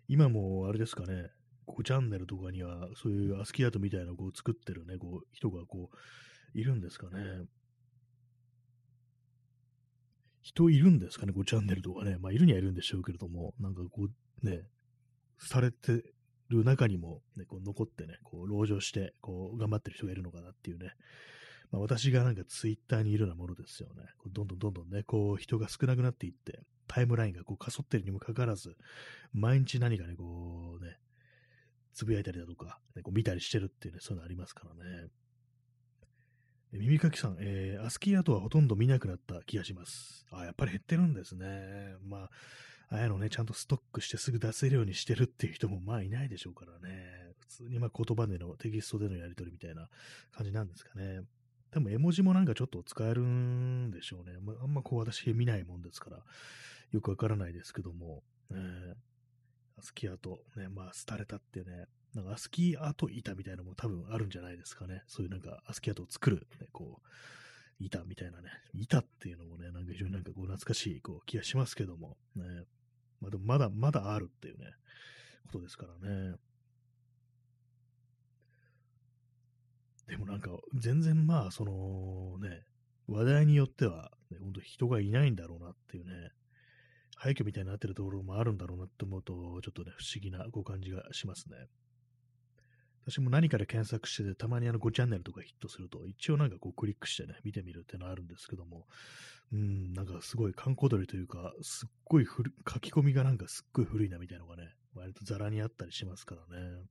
今もあれですかね、5チャンネルとかには、そういうアスキーアートみたいなこう作ってるね、こう、人がこう、いるんですかね。人いるんですかね、5チャンネルとかね。まあ、いるにはいるんでしょうけれども、なんかこう、ね、されてる中にも、ね、こう残ってね、こう、籠城して、こう、頑張ってる人がいるのかなっていうね。まあ、私がなんかツイッターにいるようなものですよね。こうどんどんどんどんね、こう、人が少なくなっていって、タイムラインがこう、かそってるにもかかわらず、毎日何かね、こうね、つぶやいたりだとか、ね、こう見たりしてるっていうね、そういうのありますからね。耳かきさん、えー、アスキーアートはほとんど見なくなった気がします。あ、やっぱり減ってるんですね。まあ、ああいうのね、ちゃんとストックしてすぐ出せるようにしてるっていう人もまあいないでしょうからね。普通にまあ言葉でのテキストでのやり取りみたいな感じなんですかね。でも絵文字もなんかちょっと使えるんでしょうね。まあ、あんまこう私見ないもんですから、よくわからないですけども、えー、アスキーアート、ね、まあ、廃れたっていうね、なんかアスキーアート板みたいなのも多分あるんじゃないですかね。そういうなんかアスキーアートを作る、ね、こう、板みたいなね、板っていうのもね、なんか非常になんかこう懐かしいこう気がしますけども、ね、まあでもまだまだあるっていうね、ことですからね。でもなんか全然まあそのね、話題によっては、ね、本当人がいないんだろうなっていうね、廃墟みたいになってるところもあるんだろうなって思うと、ちょっとね、不思議なご感じがしますね。私も何かで検索してて、たまにあの5チャンネルとかヒットすると、一応なんかこうクリックしてね、見てみるっていうのはあるんですけども、うん、なんかすごい観光鳥というか、すっごい古書き込みがなんかすっごい古いなみたいなのがね、割とザラにあったりしますからね。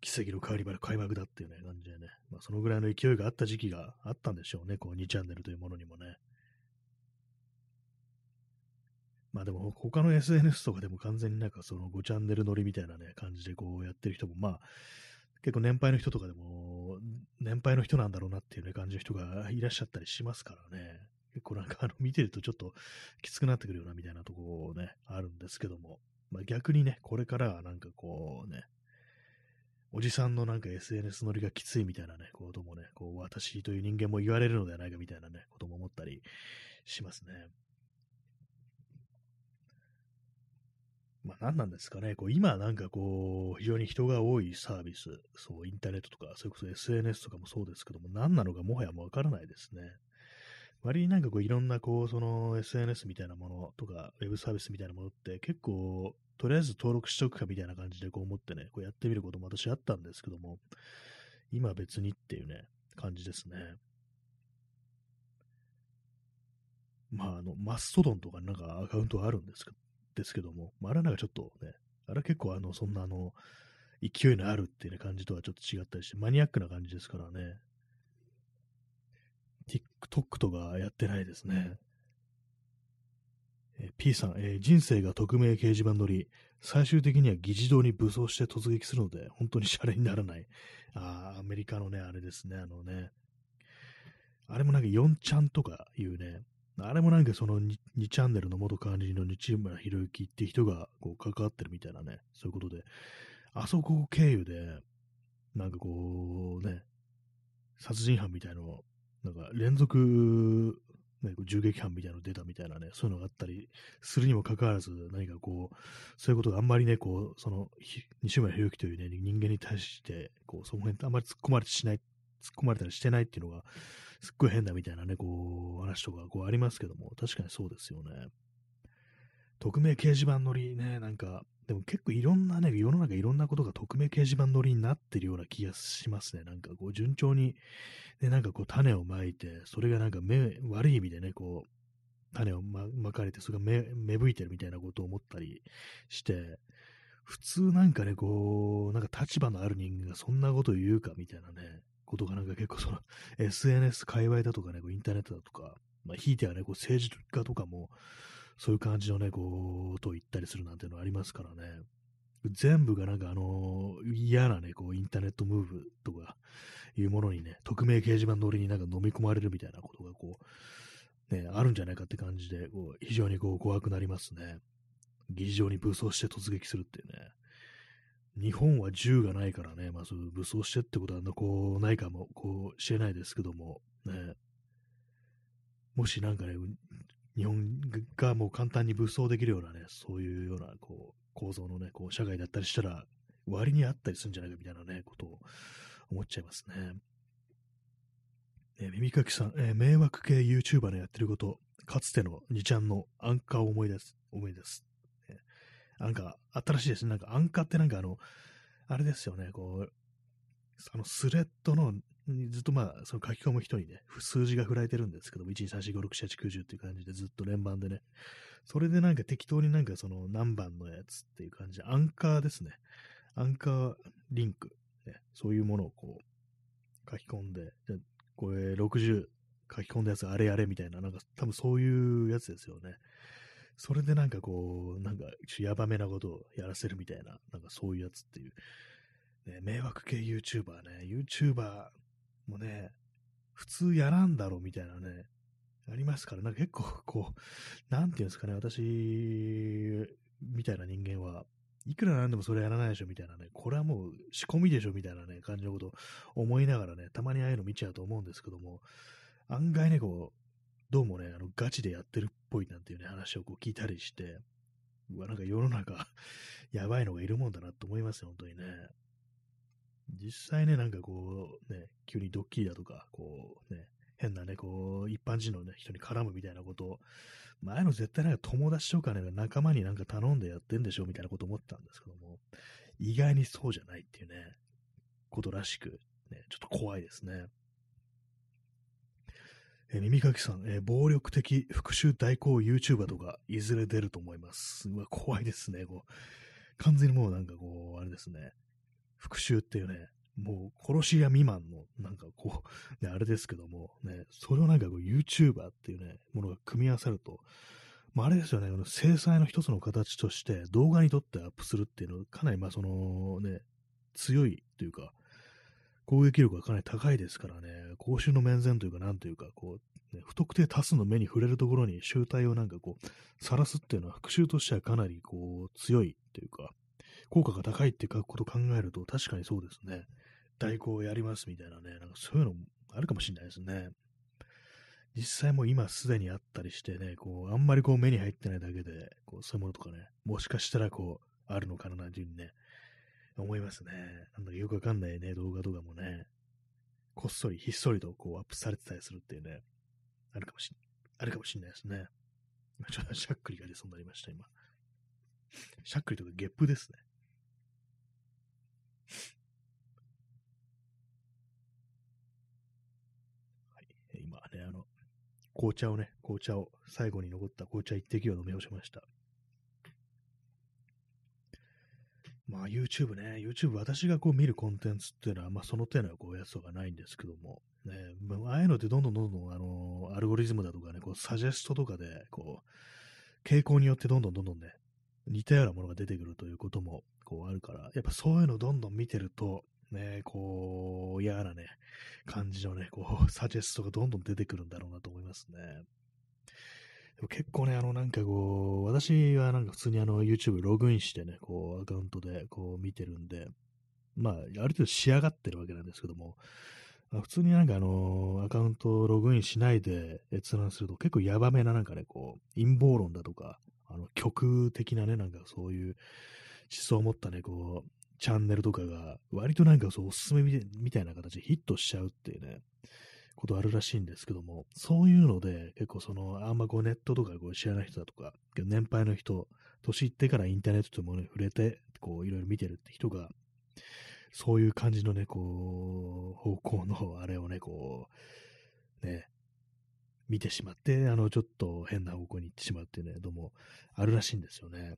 奇跡のカーニバル開幕だっていうね、感じでね、まあそのぐらいの勢いがあった時期があったんでしょうね、こう2チャンネルというものにもね。まあでも他の SNS とかでも完全になんかその5チャンネル乗りみたいなね、感じでこうやってる人もまあ結構年配の人とかでも年配の人なんだろうなっていうね感じの人がいらっしゃったりしますからね。結構なんかあの見てるとちょっときつくなってくるようなみたいなとこね、あるんですけども。まあ逆にね、これからはなんかこうね、おじさんのなんか SNS 乗りがきついみたいなね、こともね、こう私という人間も言われるのではないかみたいなね、ことも思ったりしますね。まあ何なんですかね、こう今なんかこう、非常に人が多いサービス、そう、インターネットとか、それこそ SNS とかもそうですけども、何なのかもはやもわからないですね。割になんかこういろんなこう、その SNS みたいなものとか、ウェブサービスみたいなものって結構、とりあえず登録しておくかみたいな感じでこう思ってね、こうやってみることも私あったんですけども、今別にっていうね、感じですね。まあ、あの、マストドンとかなんかアカウントあるんですけど、ですけども、まあ、あれなんかちょっとね、あれ結構あの、そんなあの、勢いのあるっていう、ね、感じとはちょっと違ったりして、マニアックな感じですからね。TikTok とかやってないですね。えー、P さん、えー、人生が匿名掲示板乗り、最終的には議事堂に武装して突撃するので、本当にシャレにならない。あアメリカのね、あれですね、あのね。あれもなんか4ちゃんとかいうね、あれもなんかその 2, チャンネルの元管理人の日村博之って人がこう関わってるみたいなね、そういうことで、あそこ経由で、なんかこうね、殺人犯みたいの、なんか連続、ね、銃撃犯みたいなの出たみたいなね、そういうのがあったりするにもかかわらず、何かこう、そういうことがあんまりね、こう、その、西村博之というね、人間に対して、こう、その辺あんまり突っ込まれてしない、突っ込まれたりしてないっていうのが、すっごい変だみたいなね、こう、話とか、こうありますけども、確かにそうですよね。匿名掲示板乗りね、なんか、でも結構いろんなね、世の中いろんなことが匿名掲示板乗りになってるような気がしますね。なんかこう順調に、ね、なんかこう種をまいて、それがなんか目、悪い意味でね、こう、種をままかれて、それが芽吹いてるみたいなことを思ったりして、普通なんかね、こう、なんか立場のある人間がそんなこと言うかみたいなね、ことがなんか結構その SNS 界隈だとかね、こうインターネットだとか、まあ、ひいてはね、こう政治家とかも、そういう感じのね、こう、と言ったりするなんていうのありますからね。全部がなんかあの、嫌なね、こう、インターネットムーブとかいうものにね、匿名掲示板乗りになんか飲み込まれるみたいなことがこう、ね、あるんじゃないかって感じで、こう、非常にこう、怖くなりますね。議事場に武装して突撃するっていうね。日本は銃がないからね、まあそういう武装してってことはこうないかもこうしれないですけども、ね、もしなんかね、日本がもう簡単に武装できるようなね、そういうようなこう構造のね、こう社会だったりしたら、割にあったりするんじゃないかみたいなね、ことを思っちゃいますね。え、耳かきさん、え、迷惑系 YouTuber のやってること、かつての2ちゃんのアンカーを思い出す、思い出す。なんか、新しいですね。なんか、アンカーってなんかあの、あれですよね、こう、あの、スレッドのずっとまあ、その書き込む人にね、数字が振られてるんですけども、1、2、3、4、5、6、7、8、9、10っていう感じでずっと連番でね、それでなんか適当になんかその何番のやつっていう感じで、アンカーですね。アンカーリンク、ね、そういうものをこう、書き込んで、じゃこれ60書き込んだやつあれやれみたいな、なんか多分そういうやつですよね。それでなんかこう、なんかやばめなことをやらせるみたいな、なんかそういうやつっていう。ね、迷惑系 YouTuber ね、YouTuber もね、普通やらんだろうみたいなね、ありますから、なんか結構こう、なんていうんですかね、私、みたいな人間は、いくらなんでもそれやらないでしょみたいなね、これはもう仕込みでしょみたいなね、感じのことを思いながらね、たまにああいうの見ちゃうと思うんですけども、案外ね、こう、どうもね、あの、ガチでやってるっぽいなんていうね、話をこう聞いたりして、うわ、なんか世の中 やばいのがいるもんだなと思いますよ、本当にね。実際ね、なんかこう、ね、急にドッキリだとか、こう、ね、変なね、こう、一般人の、ね、人に絡むみたいなことを、前の絶対なんか友達とかね、仲間になんか頼んでやってんでしょみたいなこと思ったんですけども、意外にそうじゃないっていうね、ことらしく、ね、ちょっと怖いですね。え耳かきさん、え暴力的復讐代行 YouTuber とかいずれ出ると思います。うわ、怖いですね。こう完全にもうなんかこう、あれですね。復讐っていうね、もう殺し屋未満の、なんかこう、ね、あれですけども、ね、それをなんかこう YouTuber っていうね、ものが組み合わさると、まあ、あれですよね、この制裁の一つの形として動画に撮ってアップするっていうのは、かなりまあそのね、強いというか、攻撃力がかなり高いですからね、公衆の面前というか、なんというか、こう、ね、不特定多数の目に触れるところに集体をなんかこう、晒すっていうのは復讐としてはかなりこう、強いというか、効果が高いっていうことを考えると、確かにそうですね。代行をやりますみたいなね、なんかそういうのもあるかもしれないですね。実際も今すでにあったりしてね、こう、あんまりこう目に入ってないだけで、こう、そういうものとかね、もしかしたらこう、あるのかななんていうふうにね、思いますね。なんだかよくわかんないね、動画とかもね、こっそり、ひっそりとこうアップされてたりするっていうね、あるかもし、あるかもしれないですね。今 ちょっとしゃっくりが出そうになりました、今。しゃっくりとかゲップですね。はい、今ね、あの紅茶をね、紅茶を、最後に残った紅茶一滴を飲み干しました。まあ YouTube ね、YouTube 私がこう見るコンテンツっていうのは、まあその手のこうやつとかないんですけども、ね、ああいうのってどんどんどんどんあの、アルゴリズムだとかね、こうサジェストとかで、こう、傾向によってどんどんどんどんね、似たようなものが出てくるということも、こうあるから、やっぱそういうのどんどん見てると、ね、こう、嫌なね、感じのね、こう、サジェストがどんどん出てくるんだろうなと思いますね。でも結構ね、あの、なんかこう、私はなんか普通にあの、YouTube ログインしてね、こう、アカウントでこう見てるんで、まあ、ある程度仕上がってるわけなんですけども、まあ、普通になんかあのアカウントログインしないで閲覧すると結構ヤバめななんかね、こう、陰謀論だとか、あの、極的なね、なんかそういう思想を持ったね、こう、チャンネルとかが、割となんかそう、おすすめみたいな形でヒットしちゃうっていうね、ことあるらしいんですけども、そういうので、結構その、あんまこうネットとかこう知らない人だとか、年配の人、年いってからインターネットともね、触れて、こう、いろいろ見てるって人が、そういう感じのね、こう、方向のあれをね、こう、ね、見てしまって、あの、ちょっと変な方向に行ってしまうっていうね、どうもあるらしいんですよね。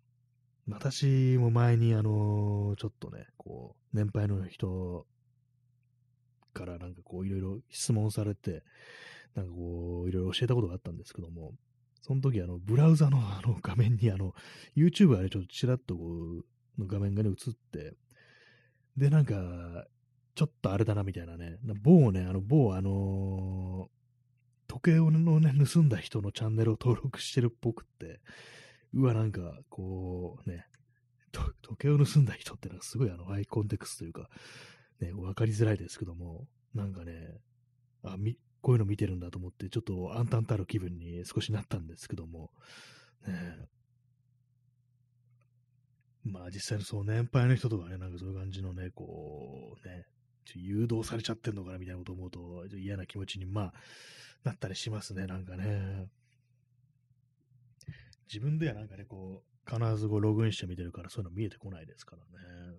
私も前に、あの、ちょっとね、こう、年配の人からなんかこう、いろいろ質問されて、なんかこう、いろいろ教えたことがあったんですけども、その時、あの、ブラウザのあの画面に、あの、YouTube あれちょっとちらっとこう、の画面がね、映って、で、なんか、ちょっとあれだな、みたいなね、某ね、あの、某、あのー、時計をね、盗んだ人のチャンネルを登録してるっぽくって、うわ、なんか、こう、ね、時計を盗んだ人ってのはすごいあの、ハイコンテクストというか、ね、わかりづらいですけども、なんかね、あ、み、こういうの見てるんだと思って、ちょっと暗淡たる気分に少しなったんですけども、ね、まあ実際のそう年配の人とかね、なんかそういう感じのね、こう、ね、誘導されちゃってんのかなみたいなこと思うと、嫌な気持ちに、まあ、なったりしますね、なんかね。自分ではなんかね、こう、必ずこうログインして見てるから、そういうの見えてこないですからね。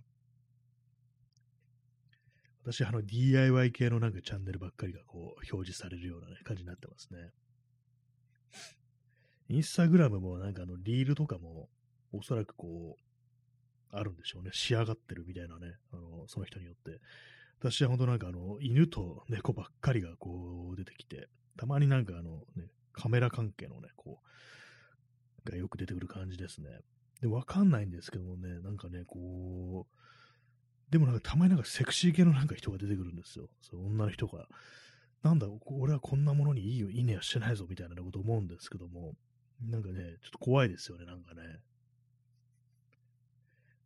私、あの、DIY 系のなんかチャンネルばっかりがこう、表示されるような、ね、感じになってますね。インスタグラムもなんかあの、リールとかも、おそらくこう、あるんでしょうね。仕上がってるみたいなね、あの、その人によって。私は本当なんかあの、犬と猫ばっかりがこう、出てきて、たまになんかあの、ね、カメラ関係のね、こう、がよく出てくる感じですね。で、わかんないんですけどもね、なんかね、こう、でもなんかたまになんかセクシー系のなんか人が出てくるんですよ。そう女の人が。なんだ、俺はこんなものにいいよ、いいねはしてないぞみたいなこと思うんですけども、なんかね、ちょっと怖いですよね、なんかね。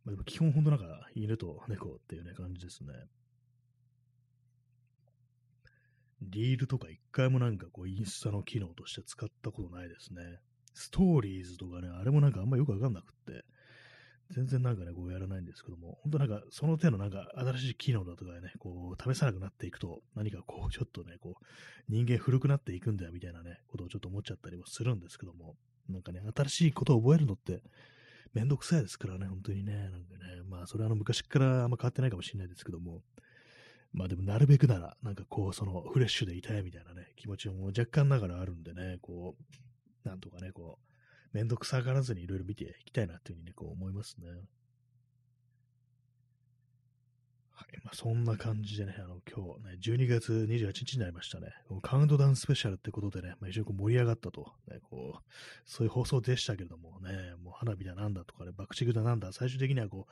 まあ、でも基本ほんとなんか犬と猫っていうね感じですね。リールとか一回もなんかこうインスタの機能として使ったことないですね。ストーリーズとかね、あれもなんかあんまよくわかんなくって、全然なんかね、こうやらないんですけども、本当なんかその手のなんか新しい機能だとかね、こう試さなくなっていくと、何かこうちょっとね、こう人間古くなっていくんだよみたいなね、ことをちょっと思っちゃったりもするんですけども、なんかね、新しいことを覚えるのってめんどくさいですからね、本当にね、なんかね、まあそれはあの昔からあんま変わってないかもしれないですけども、まあでもなるべくなら、なんかこう、そのフレッシュでいたいみたいなね、気持ちも若干ながらあるんでね、こう、なんとかね、こう、めんどくさがらずにいろいろ見ていきたいなっていうふうにね、こう思いますね。はい。まあ、そんな感じでね、あの、今日ね、12月28日になりましたね。カウントダウンスペシャルってことでね、まあ、非常にこう盛り上がったと、ね、こう、そういう放送でしたけれどもね、もう花火だなんだとかね、爆竹だなんだ、最終的にはこ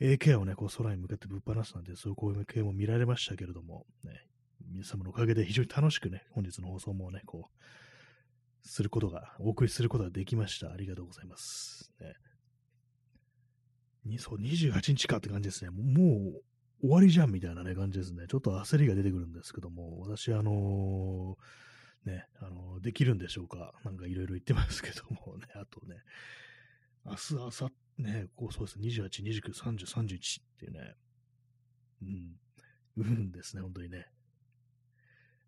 う、AK をね、こう空に向かってぶっ放すなんて、そういう光景も見られましたけれども、ね、皆様のおかげで非常に楽しくね、本日の放送もね、こう、することが、お送りすることができました。ありがとうございます。ね、そう、28日かって感じですね。もう終わりじゃんみたいなね、感じですね。ちょっと焦りが出てくるんですけども、私、あのー、ね、あのー、できるんでしょうか？なんかいろいろ言ってますけどもね、あとね、明日、明後日、ね、こうそうです、28、29、30、31っていうね、うん、うんですね、本当にね。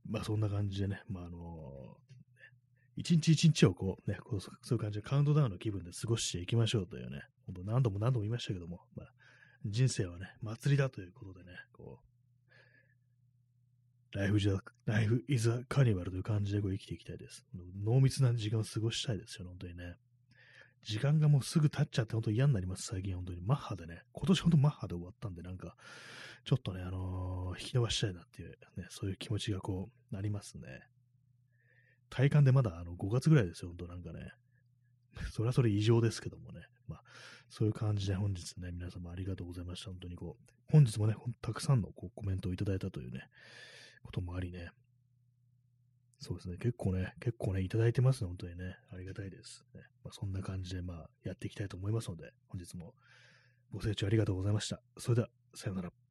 まあそんな感じでね、まああの一日一日をこうね、こうそういう感じでカウントダウンの気分で過ごしていきましょうというね、本当何度も何度も言いましたけども、まあ、人生はね、祭りだということでね、こう、ライフじゃ、ライフイズアカニバルという感じでこう生きていきたいです。濃密な時間を過ごしたいですよ、本当にね。時間がもうすぐ経っちゃって本当に嫌になります、最近本当に。マッハでね、今年本当マッハで終わったんで、なんか、ちょっとね、あのー、引き伸ばしたいなっていう、ね、そういう気持ちがこう、なりますね。体感でまだあの5月ぐらいですよ、本当なんかね。それはそれ異常ですけどもね。まあ、そういう感じで本日ね、皆様ありがとうございました。本当にこう、本日もね、たくさんのこうコメントをいただいたというね、こともありね。そうですね、結構ね、結構ね、いただいてますね、本当にね。ありがたいです。ねまあ、そんな感じで、まあ、やっていきたいと思いますので、本日もご清聴ありがとうございました。それでは、さようなら。